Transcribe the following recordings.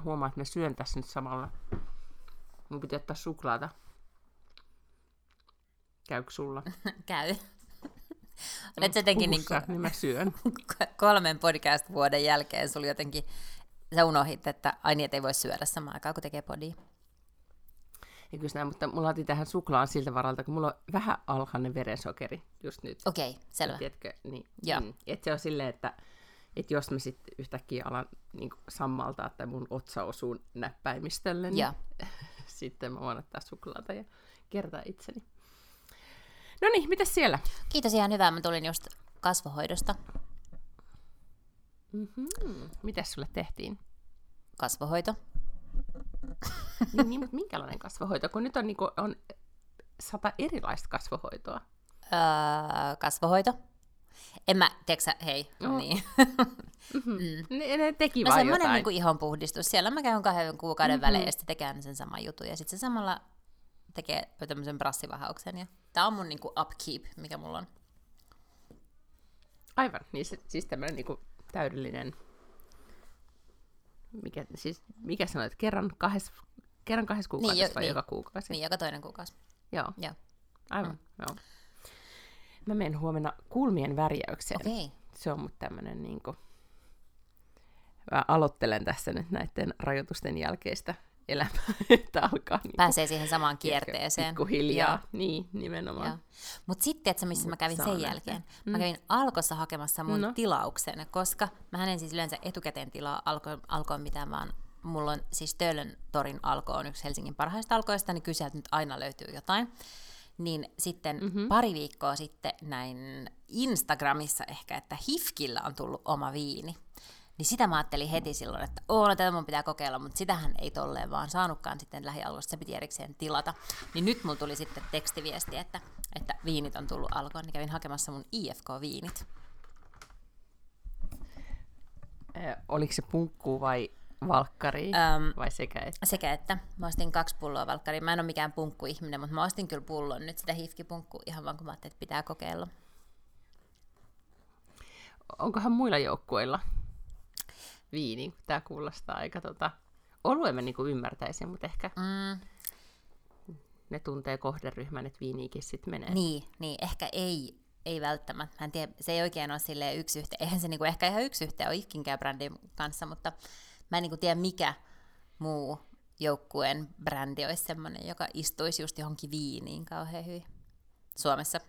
Mä huomaan, että mä syön tässä nyt samalla. Mun pitää ottaa suklaata. Käykö sulla? Käy. Olet jotenkin niin kuin, niin mä syön. kolmen podcast-vuoden jälkeen sulla jotenkin, sä unohit, että ai niin, ei voi syödä samaan aikaan, kun tekee podia. Kyllä näin, mutta mulla otin tähän suklaan siltä varalta, kun mulla on vähän alhainen verensokeri just nyt. Okei, okay, selvä. Tiedätkö? Niin, Joo. mm, että se on silleen, että, että jos mä sitten yhtäkkiä alan niin sammaltaa, että mun otsa osuu näppäimistölle, niin sitten mä voin ottaa suklaata ja kertaa itseni. No niin, mitäs siellä? Kiitos ihan hyvää, mä tulin just kasvohoidosta. Mm-hmm. Mitäs sulle tehtiin? Kasvohoito. niin, niin, mutta minkälainen kasvohoito? Kun nyt on, niin kuin, on sata erilaista kasvohoitoa. Öö, kasvohoito. En mä, tiedätkö hei, No. niin. Mm. Ne, ne teki No vaan semmoinen jotain. niin kuin ihonpuhdistus. Siellä mä käyn kahden kuukauden Mhm. mm-hmm. välein ja sitten tekee sen saman jutun. Ja sitten se samalla tekee tämmöisen brassivahauksen. Ja tää on mun niin kuin upkeep, mikä mulla on. Aivan, niin se, siis tämmöinen niin täydellinen, mikä, siis, mikä sanoit, kerran kahdessa, kerran kahdessa kuukaudessa jo- vai niin. joka kuukausi? Niin, joka toinen kuukausi. Joo, Joo. aivan, joo. Mä menen huomenna kulmien värjäykseen. Okay. Se on mut tämmönen niinku... Mä aloittelen tässä nyt näiden rajoitusten jälkeistä elämää, että alkaa niinku, Pääsee siihen samaan kierteeseen. pikkuhiljaa. Joo. Niin, nimenomaan. Mutta sitten, että missä mä kävin sen nähdä. jälkeen? Mä kävin Alkossa hakemassa mun No. tilauksen, koska mä en siis yleensä etukäteen tilaa alkoon, alkoon mitään, vaan mulla on siis Töölön torin alko on yksi Helsingin parhaista alkoista, niin kyllä nyt aina löytyy jotain. Niin sitten Mhm. mm-hmm. pari viikkoa sitten näin Instagramissa ehkä, että Hifkillä on tullut oma viini. Niin sitä mä ajattelin heti silloin, että oo, no tätä mun pitää kokeilla, mutta sitähän ei tolleen vaan saanutkaan sitten lähialkoista, se piti erikseen tilata. Niin nyt mulla tuli sitten tekstiviesti, että, että viinit on tullut alkoon, niin kävin hakemassa mun IFK-viinit. Ö, oliko se punkku vai valkkari Öm, vai sekä että? Sekä että mä ostin kaksi pulloa valkkariin. Mä en ole mikään punkkuihminen, mutta mä ostin kyllä pullon nyt sitä hifkipunkkua ihan vaan kun mä ajattelin, että pitää kokeilla. Onkohan muilla joukkueilla viini? Tämä kuulostaa aika tota... Oluen mä niinku ymmärtäisin, mutta ehkä Mm, ne tuntee kohderyhmän, että viiniikin sitten menee. niin, niin, ehkä ei, ei välttämättä. Mä en tiedä, se ei oikein ole silleen yksi yhteen. Eihän se niinku ehkä ihan yksi yhteen ole Ifkinkään brändin kanssa, mutta mä en niinku tiedä mikä muu joukkueen brändi olisi semmoinen, joka istuisi just johonkin viiniin kauhean hyvin. Suomessa.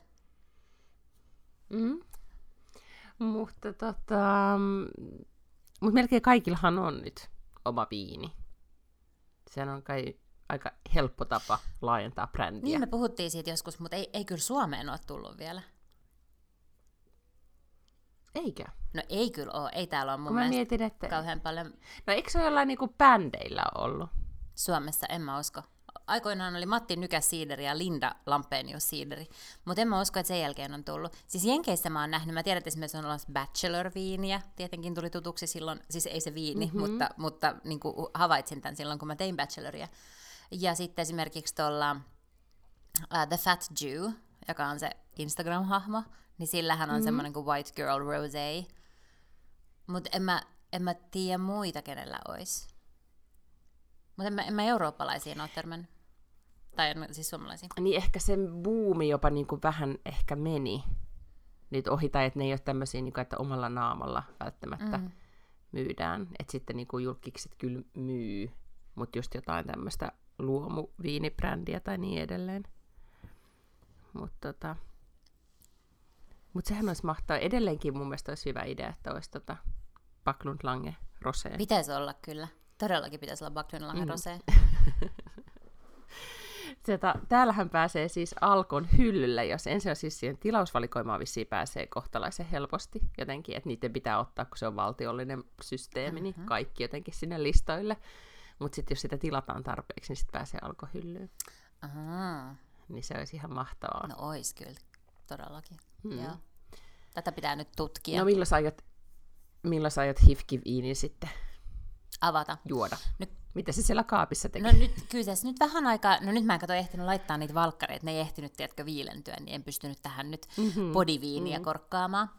Mm. Mutta tota, mut melkein kaikillahan on nyt oma viini. Sehän on kai aika helppo tapa laajentaa brändiä. Niin me puhuttiin siitä joskus, mutta ei, ei kyllä Suomeen ole tullut vielä. Eikä? No ei kyllä ole, ei täällä ole mun Kun mä mietin, että... kauhean paljon No eikö se ole jollain niinku bändeillä ollut? Suomessa, en mä usko. Aikoinaan oli Matti Nykäs siideri ja Linda Lampenius siideri, mutta en mä usko, että sen jälkeen on tullut. Siis Jenkeissä mä oon nähnyt, mä tiedän, että esimerkiksi on olemassa Bachelor-viiniä, tietenkin tuli tutuksi silloin, siis ei se viini, mm-hmm. mutta, mutta niin havaitsin tämän silloin, kun mä tein Bacheloria. Ja sitten esimerkiksi tuolla uh, The Fat Jew, joka on se Instagram-hahmo, niin sillähän on mm-hmm. semmoinen kuin White Girl Rosé. Mutta en mä, en mä tiedä muita, kenellä olisi. Mutta en mä, en mä eurooppalaisiin ole törmännyt. Tai en- siis suomalaisiin. Niin ehkä sen buumi jopa niinku vähän ehkä meni nyt ohi, tai että ne ei ole tämmöisiä, niinku, että omalla naamalla välttämättä mm. myydään. Että sitten niinku julkikset kyllä myy, mutta just jotain tämmöistä luomuviinibrändiä tai niin edelleen. Mutta tota, mut sehän olisi mahtavaa. Edelleenkin mun mielestä olisi hyvä idea, että olisi tota Backlund Lange Rosé. Pitäisi olla kyllä. Todellakin pitäisi olla Backlund Lange Mm. Rosé. Sieltä, täällähän pääsee siis Alkon hyllylle, jos ensin on siis siihen tilausvalikoimaan vissiin pääsee kohtalaisen helposti jotenkin, että niiden pitää ottaa, kun se on valtiollinen systeemi, niin kaikki jotenkin sinne listoille. Mutta sitten jos sitä tilataan tarpeeksi, niin sitten pääsee alkohyllyyn. Ahaa. Niin se olisi ihan mahtavaa. No ois kyllä, todellakin. Mm. Joo. Tätä pitää nyt tutkia, No milloin sä aiot, milloin sä aiot hifkiviinin sitten avata. juoda? Nyt, Mitä se siellä kaapissa tekee? no nyt, kyllä tässä nyt vähän aikaa, no nyt mä en kato ehtinyt laittaa niitä valkkareita, ne ei ehtinyt, tiedätkö, viilentyä, niin en pystynyt tähän nyt Mhm. bodyviiniä korkkaamaan.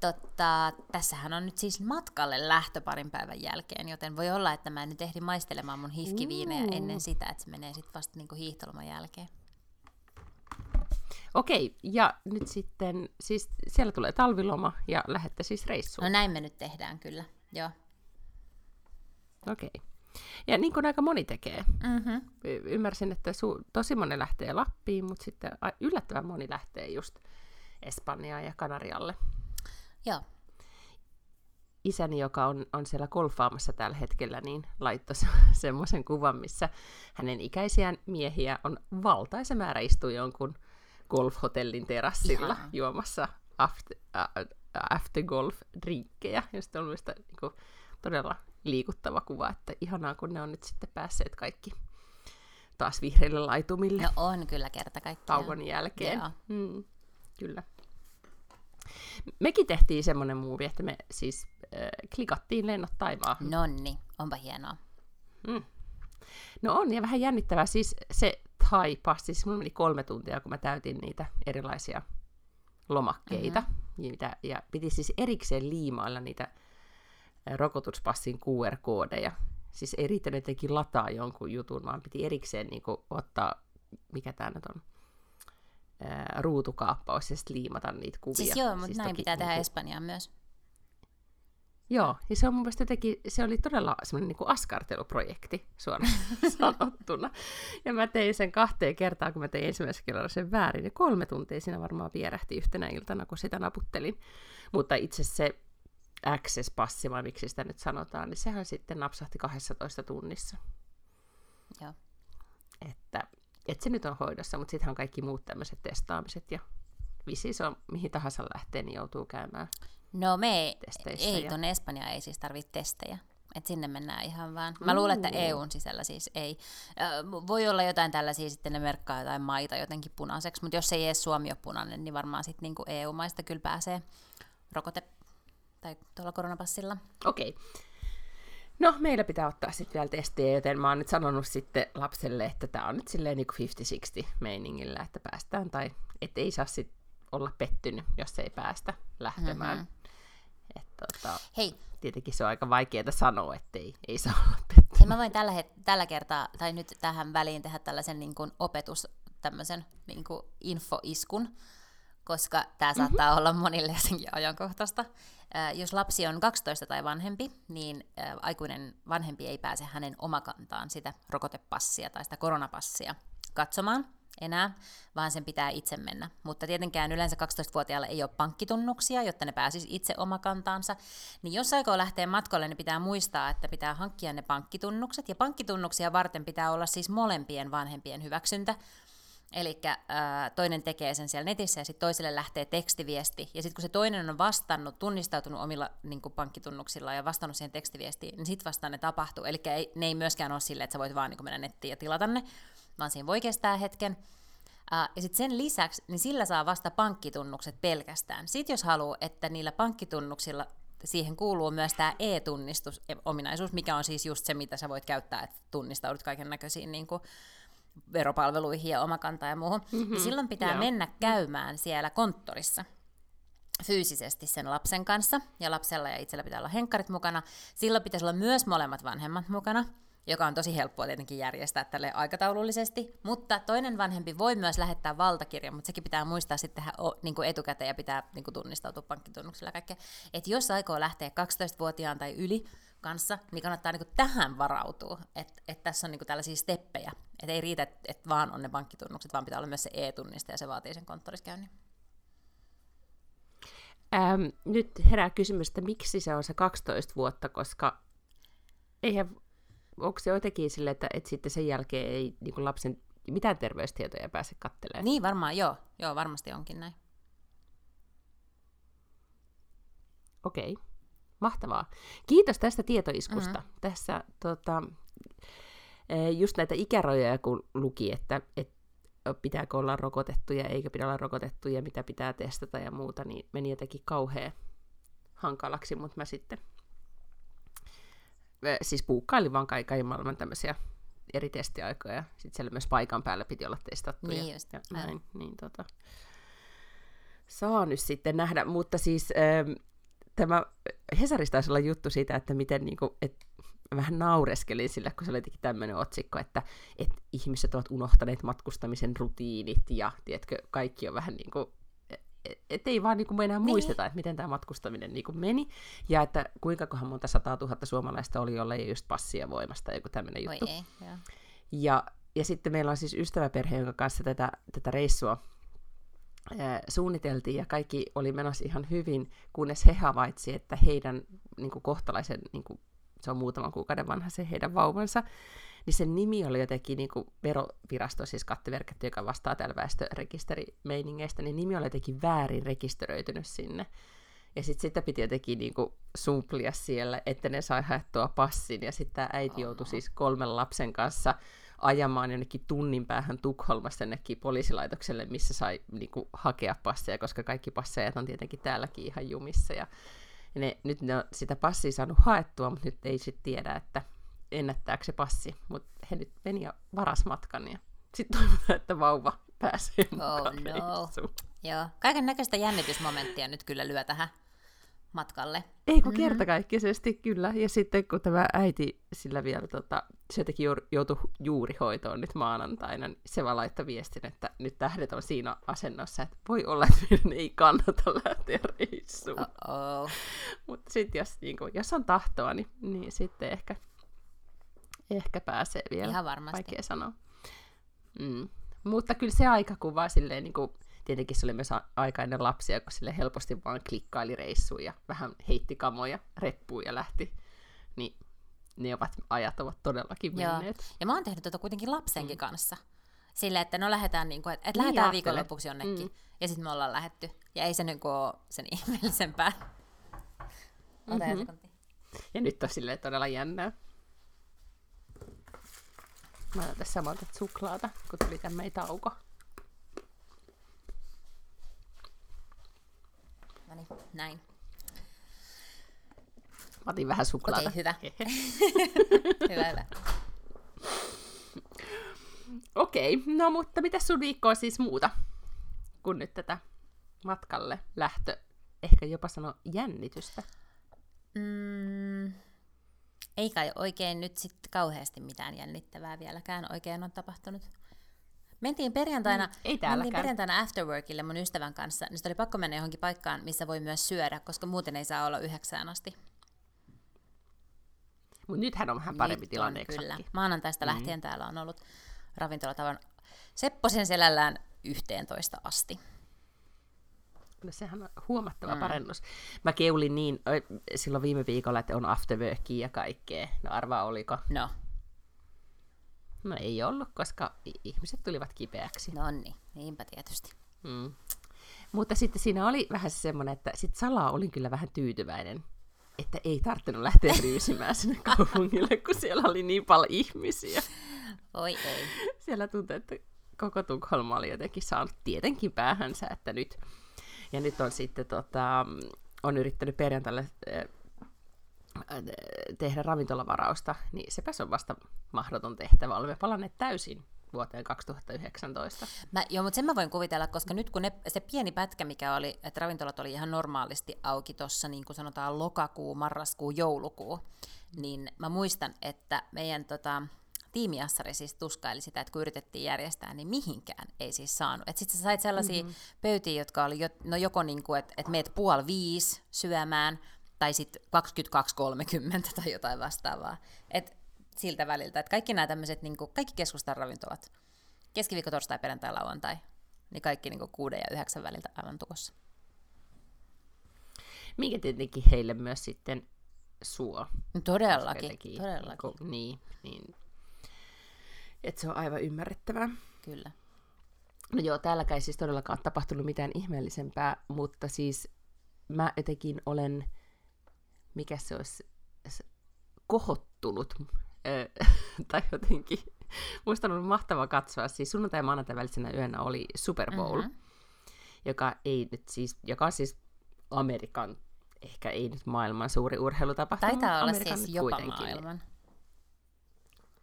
Totta, tässähän on nyt siis matkalle lähtö parin päivän jälkeen, joten voi olla, että mä en nyt ehdi maistelemaan mun hifkiviinejä ennen sitä, että se menee sitten vasta niinku hiihtoloman jälkeen. Okei, ja nyt sitten, siis siellä tulee talviloma ja lähette siis reissuun. No näin me nyt tehdään kyllä, joo. Okei. Ja niin kuin aika moni tekee. Mm-hmm. Y- Ymmärsin, että su- tosi moni lähtee Lappiin, mutta sitten a- yllättävän moni lähtee just Espanjaan ja Kanarialle. Joo, Isäni, joka on, on siellä golfaamassa tällä hetkellä, niin laittoi se- semmoisen kuvan, missä hänen ikäisiään miehiä on valtaisa määrä istuu jonkun golfhotellin terassilla Ihanaa. juomassa after, äh, after golf drinkkejä. Ja sitten on mielestäni niin todella liikuttava kuva, että ihanaa kun ne on nyt sitten päässeet kaikki taas vihreille laitumille no on kyllä kerta kaikkiaan. tauon jälkeen. Joo. Mm, kyllä. Mekin tehtiin semmoinen muuvi, että me siis äh, klikattiin lennot taivaahan. Nonni, onpa hienoa. Mm. No on, ja vähän jännittävää. Siis se thai-passi, siis mulla meni kolme tuntia, kun mä täytin niitä erilaisia lomakkeita. Mm-hmm. Ja, ja piti siis erikseen liimailla niitä rokotuspassin QR-koodeja. Siis ei riittänyt jotenkin lataa jonkun jutun, vaan piti erikseen niin kuin, ottaa, mikä tämä nyt on, ää, ruutukaappaus ja sitten liimata niitä kuvia. Siis joo, mutta näin toki pitää tehdä niinku- Espanjaan myös. Joo, ja se on mun mielestä jotenkin, se oli todella semmoinen niin askarteluprojekti suoraan sanottuna. Ja mä tein sen kahteen kertaan, kun mä tein ensimmäisen kerran sen väärin, ja kolme tuntia siinä varmaan vierähti yhtenä iltana, kun sitä naputtelin. Mutta itse se access-passi, vai miksi sitä nyt sanotaan, niin sehän sitten napsahti 12 tunnissa. Joo. Että, että se nyt on hoidossa, mutta sittenhän on kaikki muut tämmöiset testaamiset, ja visi se on, mihin tahansa lähtee, niin joutuu käymään. No me ei, Testeissä ei ja- tuonne Espanjaan ei siis tarvitse testejä. Et sinne mennään ihan vaan. Mä luulen, että. EUn sisällä siis ei. Voi olla jotain tällaisia, sitten ne merkkaa jotain maita jotenkin punaiseksi, mutta jos ei edes Suomi ole punainen, niin varmaan sitten niinku EU-maista kyllä pääsee rokote tai tuolla koronapassilla. Okei. No, meillä pitää ottaa sitten vielä testejä, joten mä oon nyt sanonut sitten lapselle, että tämä on nyt silleen niin 50-60 meiningillä, että päästään, tai ei saa sit olla pettynyt, jos ei päästä lähtemään. Mhm. Mm-hmm. Tota, Hei, tietenkin se on aika vaikeaa sanoa, että ei, ei saa olla pettynyt. hei mä voin tällä, het- tällä kertaa, tai nyt tähän väliin tehdä tällaisen niin kuin opetus, tämmöisen niin kuin infoiskun, koska tämä saattaa mm-hmm. olla monille jotenkin ajankohtaista. Äh, jos lapsi on 12 tai vanhempi, niin äh, aikuinen vanhempi ei pääse hänen omakantaan sitä rokotepassia tai sitä koronapassia katsomaan enää, vaan sen pitää itse mennä. Mutta tietenkään yleensä 12-vuotiailla ei ole pankkitunnuksia, jotta ne pääsisi itse omakantaansa. Niin jos aikoo lähteä matkalle, niin pitää muistaa, että pitää hankkia ne pankkitunnukset. Ja pankkitunnuksia varten pitää olla siis molempien vanhempien hyväksyntä. Eli toinen tekee sen siellä netissä ja sitten toiselle lähtee tekstiviesti. Ja sitten kun se toinen on vastannut, tunnistautunut omilla niin pankkitunnuksilla ja vastannut siihen tekstiviestiin, niin sitten vasta ne tapahtuu. Eli ne ei myöskään ole silleen, että sä voit vaan niin mennä nettiin ja tilata ne, vaan siinä voi kestää hetken. Ja sitten sen lisäksi, niin sillä saa vasta pankkitunnukset pelkästään. Sitten jos haluaa, että niillä pankkitunnuksilla siihen kuuluu myös tämä e-tunnistusominaisuus, mikä on siis just se, mitä sä voit käyttää, että tunnistaudut kaiken näköisiin niin kuin veropalveluihin ja omakantaan ja muuhun. Mm-hmm, ja silloin pitää joo. mennä käymään siellä konttorissa fyysisesti sen lapsen kanssa, ja lapsella ja itsellä pitää olla henkkarit mukana. Silloin pitäisi olla myös molemmat vanhemmat mukana, joka on tosi helppoa tietenkin järjestää tälle aikataulullisesti, mutta toinen vanhempi voi myös lähettää valtakirjan, mutta sekin pitää muistaa sitten niin kuin etukäteen ja pitää niin kuin tunnistautua pankkitunnuksella kaikkea. Että jos aikoo lähteä 12-vuotiaan tai yli kanssa, niin kannattaa niin kuin tähän varautua, että et tässä on niin kuin tällaisia steppejä, että ei riitä, että et vaan on ne pankkitunnukset, vaan pitää olla myös se e-tunniste ja se vaatii sen konttoriskäynnin. Ähm, nyt herää kysymys, että miksi se on se 12 vuotta, koska eihän, onko se jotenkin sille, että, että sitten sen jälkeen ei niin kuin lapsen mitään terveystietoja pääse kattelemaan? Niin varmaan, joo. Joo, varmasti onkin näin. Okei, mahtavaa. Kiitos tästä tietoiskusta. Mm-hmm. Tässä tota, just näitä ikärajoja kun luki, että, että pitääkö olla rokotettuja, eikä pidä olla rokotettuja, mitä pitää testata ja muuta, niin meni jotenkin kauhean hankalaksi, mutta mä sitten siis puukkailin vaan kaiken maailman tämmöisiä eri testiaikoja. Sitten siellä myös paikan päällä piti olla testattu. Niin ja, just. ja näin, niin tota, saa nyt sitten nähdä, mutta siis ähm, tämä Hesarista taisi olla juttu siitä, että miten niinku, et, vähän naureskelin sillä, kun se oli jotenkin tämmöinen otsikko, että, että ihmiset ovat unohtaneet matkustamisen rutiinit ja tiedätkö, kaikki on vähän niin kuin että ei vaan niin enää niin. muisteta, että miten tämä matkustaminen niin kuin meni, ja että kuinka kohan monta sataa tuhatta suomalaista oli, jolla ei just passia voimasta, joku tämmöinen juttu. ei, ja, ja sitten meillä on siis ystäväperhe, jonka kanssa tätä, tätä reissua ää, suunniteltiin, ja kaikki oli menossa ihan hyvin, kunnes he havaitsi, että heidän niin kuin kohtalaisen, niin kuin, se on muutaman kuukauden vanha se heidän vauvansa, niin sen nimi oli jotenkin niin kuin verovirasto, siis kattiverketty, joka vastaa täällä väestörekisterimeiningeistä, niin nimi oli jotenkin väärin rekisteröitynyt sinne. Ja sitten sitä piti jotenkin niinku sumplia siellä, että ne sai haettua passin. Ja sitten äiti joutui siis kolmen lapsen kanssa ajamaan jonnekin tunnin päähän Tukholmasta jonnekin poliisilaitokselle, missä sai niinku hakea passeja, koska kaikki passejat on tietenkin täälläkin ihan jumissa. Ja ne, nyt ne on sitä passia saanut haettua, mutta nyt ei sitten tiedä, että ennättääkö se passi, mutta he nyt meni ja varas matkan ja sitten toivotaan, että vauva pääsee Oh no. Joo, kaiken näköistä jännitysmomenttia nyt kyllä lyö tähän matkalle. Ei kun mm-hmm. kertakaikkisesti kyllä. Ja sitten kun tämä äiti sillä vielä, tota, se jotenkin joutui juurihoitoon nyt maanantaina, niin se vaan laittoi viestin, että nyt tähdet on siinä asennossa, että voi olla, että meidän ei kannata lähteä reissuun. Mutta sitten jos, niin kun, jos on tahtoa, niin, niin sitten ehkä ehkä pääsee vielä. Ihan varmasti. Vaikea sanoa. Mm. Mutta kyllä se aikakuva silleen, niin kuin, tietenkin se oli myös aika ennen lapsia, kun sille helposti vaan klikkaili reissuun ja vähän heitti kamoja reppuun ja lähti. Niin ne ovat, ajat ovat todellakin menneet. Joo. Ja mä oon tehnyt tätä kuitenkin lapsenkin mm. kanssa. Sille, että no lähdetään, niin kuin, että, niin lähdetään viikonlopuksi jonnekin. Mm. Ja sitten me ollaan lähetty. Ja ei se niin ole sen ihmeellisempää. Mm-hmm. Ja nyt on silleen todella jännää. Mä otan tässä samalta suklaata, kun tuli tämmöinen tauko. No niin, näin. Mä otin vähän suklaata. Okei, okay, hyvä. hyvä, hyvä. Okei, okay, no mutta mitä sun viikkoa siis muuta kuin nyt tätä matkalle lähtö, ehkä jopa sano jännitystä? Mm, ei kai oikein nyt sitten kauheasti mitään jännittävää vieläkään oikein on tapahtunut. Mentiin perjantaina, mm, ei mentiin perjantaina afterworkille mun ystävän kanssa, niin oli pakko mennä johonkin paikkaan, missä voi myös syödä, koska muuten ei saa olla yhdeksään asti. Mutta nythän on vähän parempi Nyt tilanne, on, Kyllä. Maanantaista mm. lähtien täällä on ollut ravintolatavan Sepposen selällään 11 asti. No sehän on huomattava mm. parannus. Mä keulin niin silloin viime viikolla, että on afterworkia ja kaikkea. No arvaa oliko? No. No ei ollut, koska ihmiset tulivat kipeäksi. No niin, niinpä tietysti. Mm. Mutta sitten siinä oli vähän semmoinen, että sit salaa olin kyllä vähän tyytyväinen, että ei tarvinnut lähteä ryysimään sinne kaupungille, kun siellä oli niin paljon ihmisiä. Oi ei. Siellä tuntui, että koko Tukholma oli jotenkin saanut tietenkin päähänsä, että nyt ja nyt on sitten tota, on yrittänyt perjantaille äh, tehdä ravintolavarausta, niin sepä on vasta mahdoton tehtävä. Olemme palanneet täysin vuoteen 2019. Mä, joo, mutta sen mä voin kuvitella, koska nyt kun ne, se pieni pätkä, mikä oli, että ravintolat oli ihan normaalisti auki tuossa, niin kuin sanotaan lokakuu, marraskuu, joulukuu, niin mä muistan, että meidän tota, tiimiassari siis tuskaili sitä, että kun yritettiin järjestää, niin mihinkään ei siis saanut. Sitten sä sait sellaisia mm-hmm. pöytiä, jotka oli jo, no joko niin kuin, että et meet puoli viisi syömään, tai sitten 22.30 tai jotain vastaavaa. Et siltä väliltä. Et kaikki nämä tämmöiset, niin kuin, kaikki keskustan ravintolat, keskiviikko, torstai, perjantai, lauantai, niin kaikki niin kuin kuuden ja yhdeksän väliltä aivan tukossa. Mikä tietenkin heille myös sitten suo. Todellakin, todellakin. Niin, niin että se on aivan ymmärrettävää. Kyllä. No joo, täälläkään ei siis todellakaan tapahtunut mitään ihmeellisempää, mutta siis mä jotenkin olen, mikä se olisi, kohottunut tai jotenkin, muista on ollut mahtava katsoa, siis sunnuntai ja maanantai välisenä yönä oli Super Bowl, mm-hmm. joka, ei nyt siis, joka on siis Amerikan, ehkä ei nyt maailman suuri urheilutapahtuma, Taitaa olla Amerikan siis jopa kuitenkin. maailman.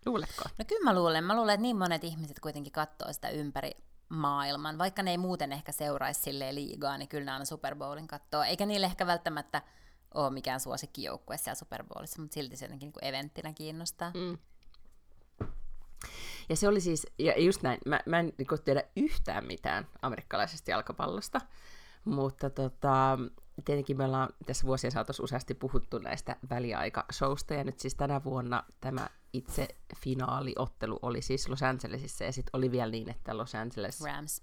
Luuletko? No kyllä mä luulen. Mä luulen, että niin monet ihmiset kuitenkin katsoo sitä ympäri maailman. Vaikka ne ei muuten ehkä seuraisi silleen liigaa, niin kyllä ne aina Super Bowlin katsoo. Eikä niille ehkä välttämättä ole mikään suosikkijoukkue siellä Super Bowlissa, mutta silti se jotenkin niin kuin eventtinä kiinnostaa. Mm. Ja se oli siis, ja just näin, mä, mä en niin tiedä yhtään mitään amerikkalaisesta jalkapallosta, mutta tota, tietenkin me ollaan tässä vuosien saatossa useasti puhuttu näistä väliaikashowsta, ja nyt siis tänä vuonna tämä itse finaaliottelu oli siis Los Angelesissa, ja sitten oli vielä niin, että Los Angeles Rams.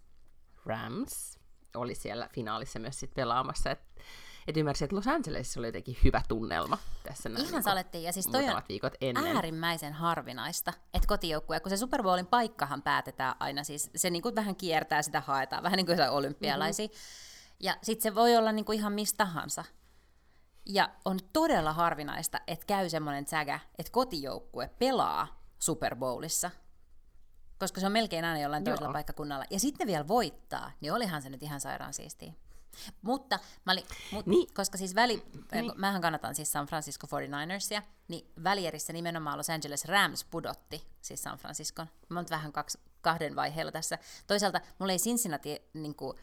Rams oli siellä finaalissa myös sit pelaamassa, että et ymmärsin, että Los Angelesissa oli jotenkin hyvä tunnelma tässä näin Ihan niinku salettiin, ja siis toi on viikot ennen. äärimmäisen harvinaista, että kotijoukkue, kun se Super Bowlin paikkahan päätetään aina, siis se niin kuin vähän kiertää, sitä haetaan, vähän niin kuin olympialaisia, mm-hmm. Ja sitten se voi olla niin kuin ihan mistä tahansa. Ja on todella harvinaista, että käy semmoinen sägä, että kotijoukkue pelaa Super Bowlissa, koska se on melkein aina jollain Joo. toisella paikkakunnalla. Ja sitten ne vielä voittaa, niin olihan se nyt ihan sairaan siistiä. Mutta, mä olin, mut, Niin. koska siis väli, Niin. niin. mähän kannatan siis San Francisco 49ersia, niin välierissä nimenomaan Los Angeles Rams pudotti siis San Franciscon. Mä oon vähän kaksi, kahden vaiheella tässä. Toisaalta mulla ei Cincinnati, niin kuin,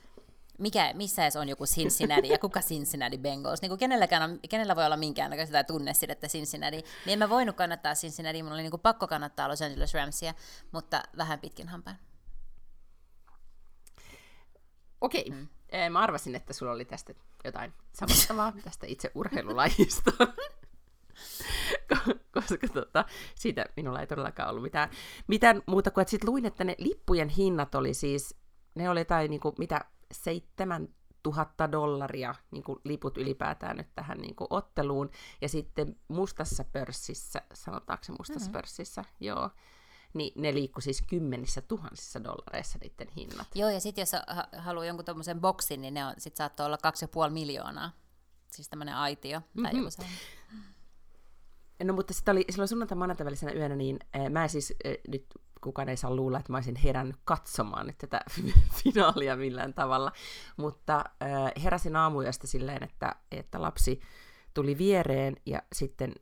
mikä, missä edes on joku Cincinnati ja kuka Cincinnati Bengals, niin kuin kenelläkään on, kenellä voi olla minkäännäköistä tunnesidettä Cincinnati, niin en mä voinut kannattaa Cincinnati, mulla oli niin kuin pakko kannattaa Los Angeles Ramsia, mutta vähän pitkin hampaan. Okei. Mm. Mä arvasin, että sulla oli tästä jotain sanottavaa tästä itse urheilulajista. Ko- Koska tota, siitä minulla ei todellakaan ollut mitään, mitään muuta kuin, että sitten luin, että ne lippujen hinnat oli siis, ne oli jotain niinku, mitä 7000 dollaria niin kuin liput ylipäätään nyt tähän niin kuin otteluun. Ja sitten mustassa pörssissä, sanotaanko se mustassa mm-hmm. pörssissä, joo, niin ne liikkui siis kymmenissä tuhansissa dollareissa niiden hinnat. Joo, ja sitten jos ha- haluaa jonkun tuommoisen boksin, niin ne on, sit saattoi olla 2,5 miljoonaa. Siis tämmöinen aitio tai Mhm. joku sellainen. No mutta sitä oli silloin sunnuntai maanantai välisenä yönä, niin äh, mä en siis äh, nyt kukaan ei saa luulla, että mä olisin herännyt katsomaan nyt tätä finaalia millään tavalla, mutta äh, heräsin aamuyöstä silleen, että, että lapsi tuli viereen ja sitten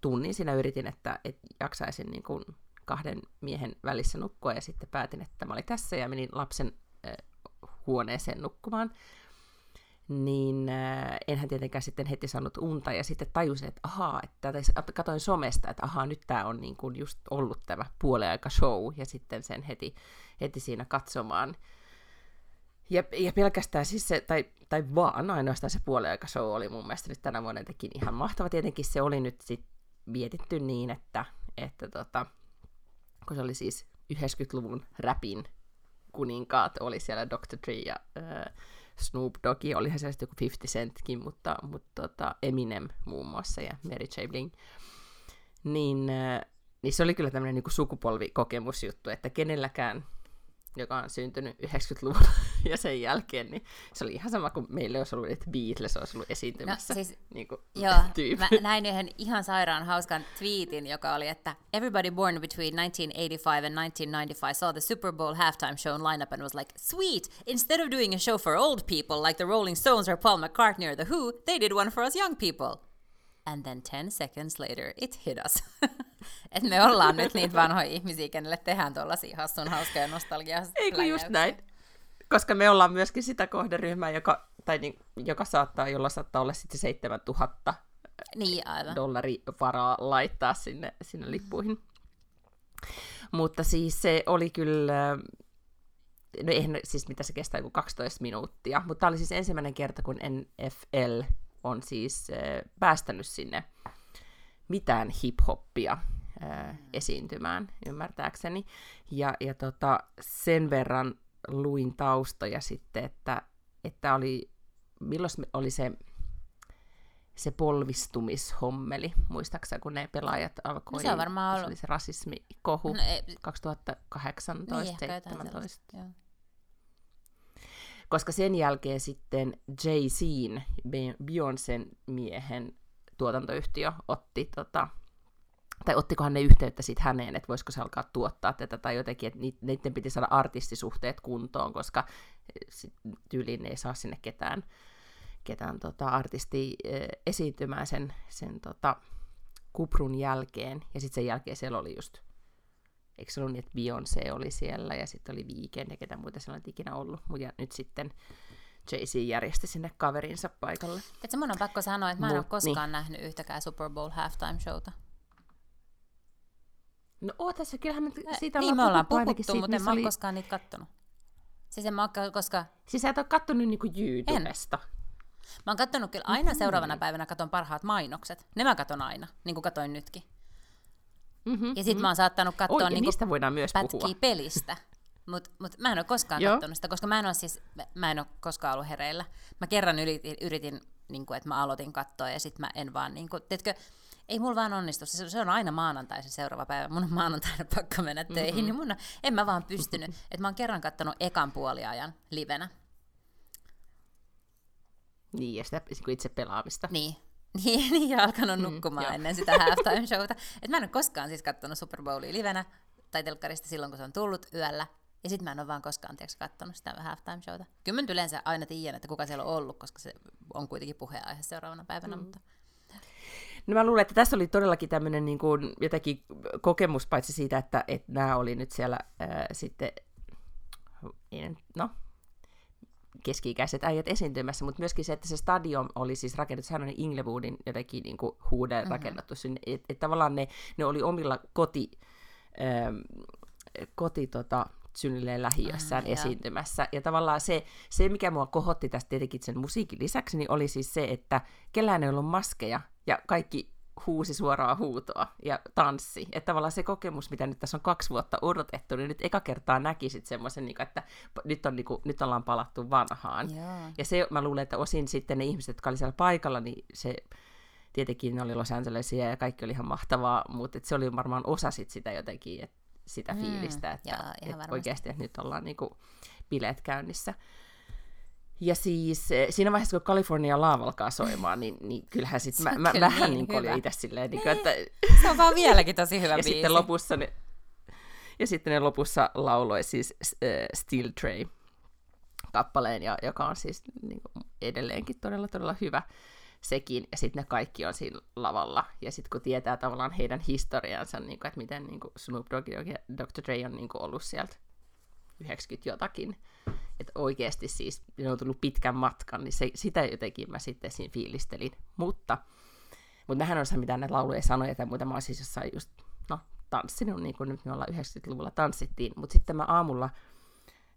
tunnin siinä yritin, että, että jaksaisin niin kuin kahden miehen välissä nukkua ja sitten päätin, että mä olin tässä ja menin lapsen äh, huoneeseen nukkumaan niin äh, enhän tietenkään sitten heti saanut unta, ja sitten tajusin, että ahaa, että tai katoin somesta, että ahaa, nyt tämä on niin kuin just ollut tämä puoleaika show, ja sitten sen heti, heti siinä katsomaan. Ja, ja pelkästään siis se, tai, tai vaan ainoastaan se puoleaika show oli mun mielestä nyt tänä vuonna jotenkin ihan mahtava. Tietenkin se oli nyt sit mietitty niin, että, että tota, kun se oli siis 90-luvun räpin kuninkaat, oli siellä Dr. Dre ja äh, Snoop Dogg, olihan se sitten joku 50 Centkin, mutta, mutta tota Eminem muun muassa ja Mary J. Bling. Niin, äh, niin se oli kyllä tämmöinen niin sukupolvikokemusjuttu, että kenelläkään, joka on syntynyt 90-luvulla ja sen jälkeen, niin se oli ihan sama kuin meille olisi ollut, että Beatles olisi ollut esiintymässä. No, siis, niin kuin, Joo, tyyppi. mä näin yhden ihan sairaan hauskan tweetin, joka oli, että everybody born between 1985 and 1995 saw the Super Bowl halftime show lineup and was like, sweet, instead of doing a show for old people like the Rolling Stones or Paul McCartney or The Who, they did one for us young people. And then 10 seconds later it hit us. Että me ollaan nyt niitä vanhoja ihmisiä, kenelle tehdään tuollaisia hassun hauskoja nostalgia Ei kun just näin. Koska me ollaan myöskin sitä kohderyhmää, joka, tai niin, joka saattaa, jolla saattaa olla sitten 7000 Niin, aivan. dollari varaa laittaa sinne, sinne lippuihin. Mutta siis se oli kyllä, no eihän siis mitä se kestää, joku 12 minuuttia, mutta tämä oli siis ensimmäinen kerta, kun NFL on siis äh, päästänyt sinne mitään hip-hoppia äh, esiintymään, ymmärtääkseni. Ja, ja tota, sen verran luin taustoja sitten, että, että oli, milloin oli se se polvistumishommeli, muistaakseni, kun ne pelaajat alkoi, No se on varmaan ollut- oli se rasismikohu No, ei, 2018 niin, ehkä jotain 17 sellaista, joo. koska sen jälkeen sitten Jay-Zin, Be- Beyoncén miehen tuotantoyhtiö otti tota, tai ottikohan ne yhteyttä sitten häneen, että voisiko se alkaa tuottaa tätä, tai jotenkin, että niiden piti saada artistisuhteet kuntoon, koska tyyliin ei saa sinne ketään, ketään tota, artisti esiintymään sen, sen tota, kuprun jälkeen, ja sitten sen jälkeen siellä oli just, eikö se ollut niin, että Beyoncé oli siellä, ja sitten oli Weekend, ja ketä muita siellä on ikinä ollut, mutta nyt sitten Jay-Z järjesti sinne kaverinsa paikalle. Et mun on pakko sanoa, että mä en Mut, ole koskaan niin. nähnyt yhtäkään Super Bowl halftime showta. No oo tässä, kyllähän me siitä niin, me ollaan puhuttu, siitä, mutta en mä oli... koskaan niitä kattonut. Siis en mä ole, koska... Siis sä et ole kattonut niinku YouTubesta? En. Mä oon kattonut kyllä aina mm-hmm. seuraavana päivänä katon parhaat mainokset. Ne mä katon aina, niin kuin katoin nytkin. Mm-hmm, ja sit mm-hmm. mä oon saattanut katsoa niin niistä voidaan myös pätkiä puhua. pelistä. Mutta mut mä en ole koskaan katsonut sitä, koska mä en ole siis, mä en ole koskaan ollut hereillä. Mä kerran yritin, yritin niin kuin, että mä aloitin katsoa ja sitten mä en vaan, niin kuin, teetkö, ei mulla vaan onnistu. Se, se on aina maanantai se seuraava päivä. Mun on maanantaina pakko mennä töihin, mm-hmm. niin mun on, en mä vaan pystynyt. että mä oon kerran kattonut ekan puoliajan livenä. Niin, ja sitä niinku itse pelaamista. Niin, niin, niin ja alkanut mm, nukkumaan mm, ennen sitä halftime showta. Et mä en ole koskaan siis katsonut Super Bowlia livenä tai telkkarista silloin, kun se on tullut yöllä. Ja sitten mä en ole vaan koskaan tiiäks, kattonut sitä halftime showta. Kyllä mä yleensä aina tiedän, että kuka siellä on ollut, koska se on kuitenkin puheenaihe seuraavana päivänä. Mm. Mutta... No mä luulen, että tässä oli todellakin tämmöinen niin kuin jotenkin kokemus, paitsi siitä, että, että nämä oli nyt siellä ää, sitten, no, keski-ikäiset äijät esiintymässä, mutta myöskin se, että se stadion oli siis rakennettu, sehän oli Inglewoodin jotenkin niin kuin huude mm-hmm. rakennettu sinne, että et tavallaan ne, ne oli omilla koti, ähm, koti tota, synnilleen lähiössään mm, esiintymässä. Ja. ja tavallaan se, se, mikä mua kohotti tästä tietenkin sen musiikin lisäksi, niin oli siis se, että kellään ei ollut maskeja, ja kaikki huusi suoraa huutoa ja tanssi. Että tavallaan se kokemus, mitä nyt tässä on kaksi vuotta odotettu, niin nyt eka kertaa näkisit semmoisen, niin että nyt, on, niin kuin, nyt ollaan palattu vanhaan. Joo. Ja se, mä luulen, että osin sitten ne ihmiset, jotka oli siellä paikalla, niin se tietenkin ne oli Los Angelesia ja kaikki oli ihan mahtavaa, mutta se oli varmaan osa sit sitä jotenkin, että sitä mm, fiilistä, että, joo, että oikeasti että nyt ollaan niin kuin bileet käynnissä. Ja siis eh, siinä vaiheessa, kun California Love alkaa soimaan, niin, niin kyllähän sit mä, mä vähän niin, niin olin itse silleen, niin kuin, että... Se on vaan vieläkin tosi hyvä ja biisi. Sitten lopussa ne, ja sitten ne lopussa lauloi siis uh, Steel Tray kappaleen, ja, joka on siis niin kuin, edelleenkin todella, todella hyvä sekin, ja sitten ne kaikki on siinä lavalla, ja sitten kun tietää tavallaan heidän historiansa, niin kuin, että miten niin kuin Snoop Dogg ja Dr. Dre on niin kuin, ollut sieltä 90 jotakin, että oikeasti siis ne on tullut pitkän matkan, niin se, sitä jotenkin mä sitten siinä fiilistelin. Mutta, mutta mähän osaa mitään näitä lauluja sanoja tai muuta, mä oon siis jossain just, no, tanssinut, niin kuin nyt me ollaan 90-luvulla tanssittiin, mutta sitten mä aamulla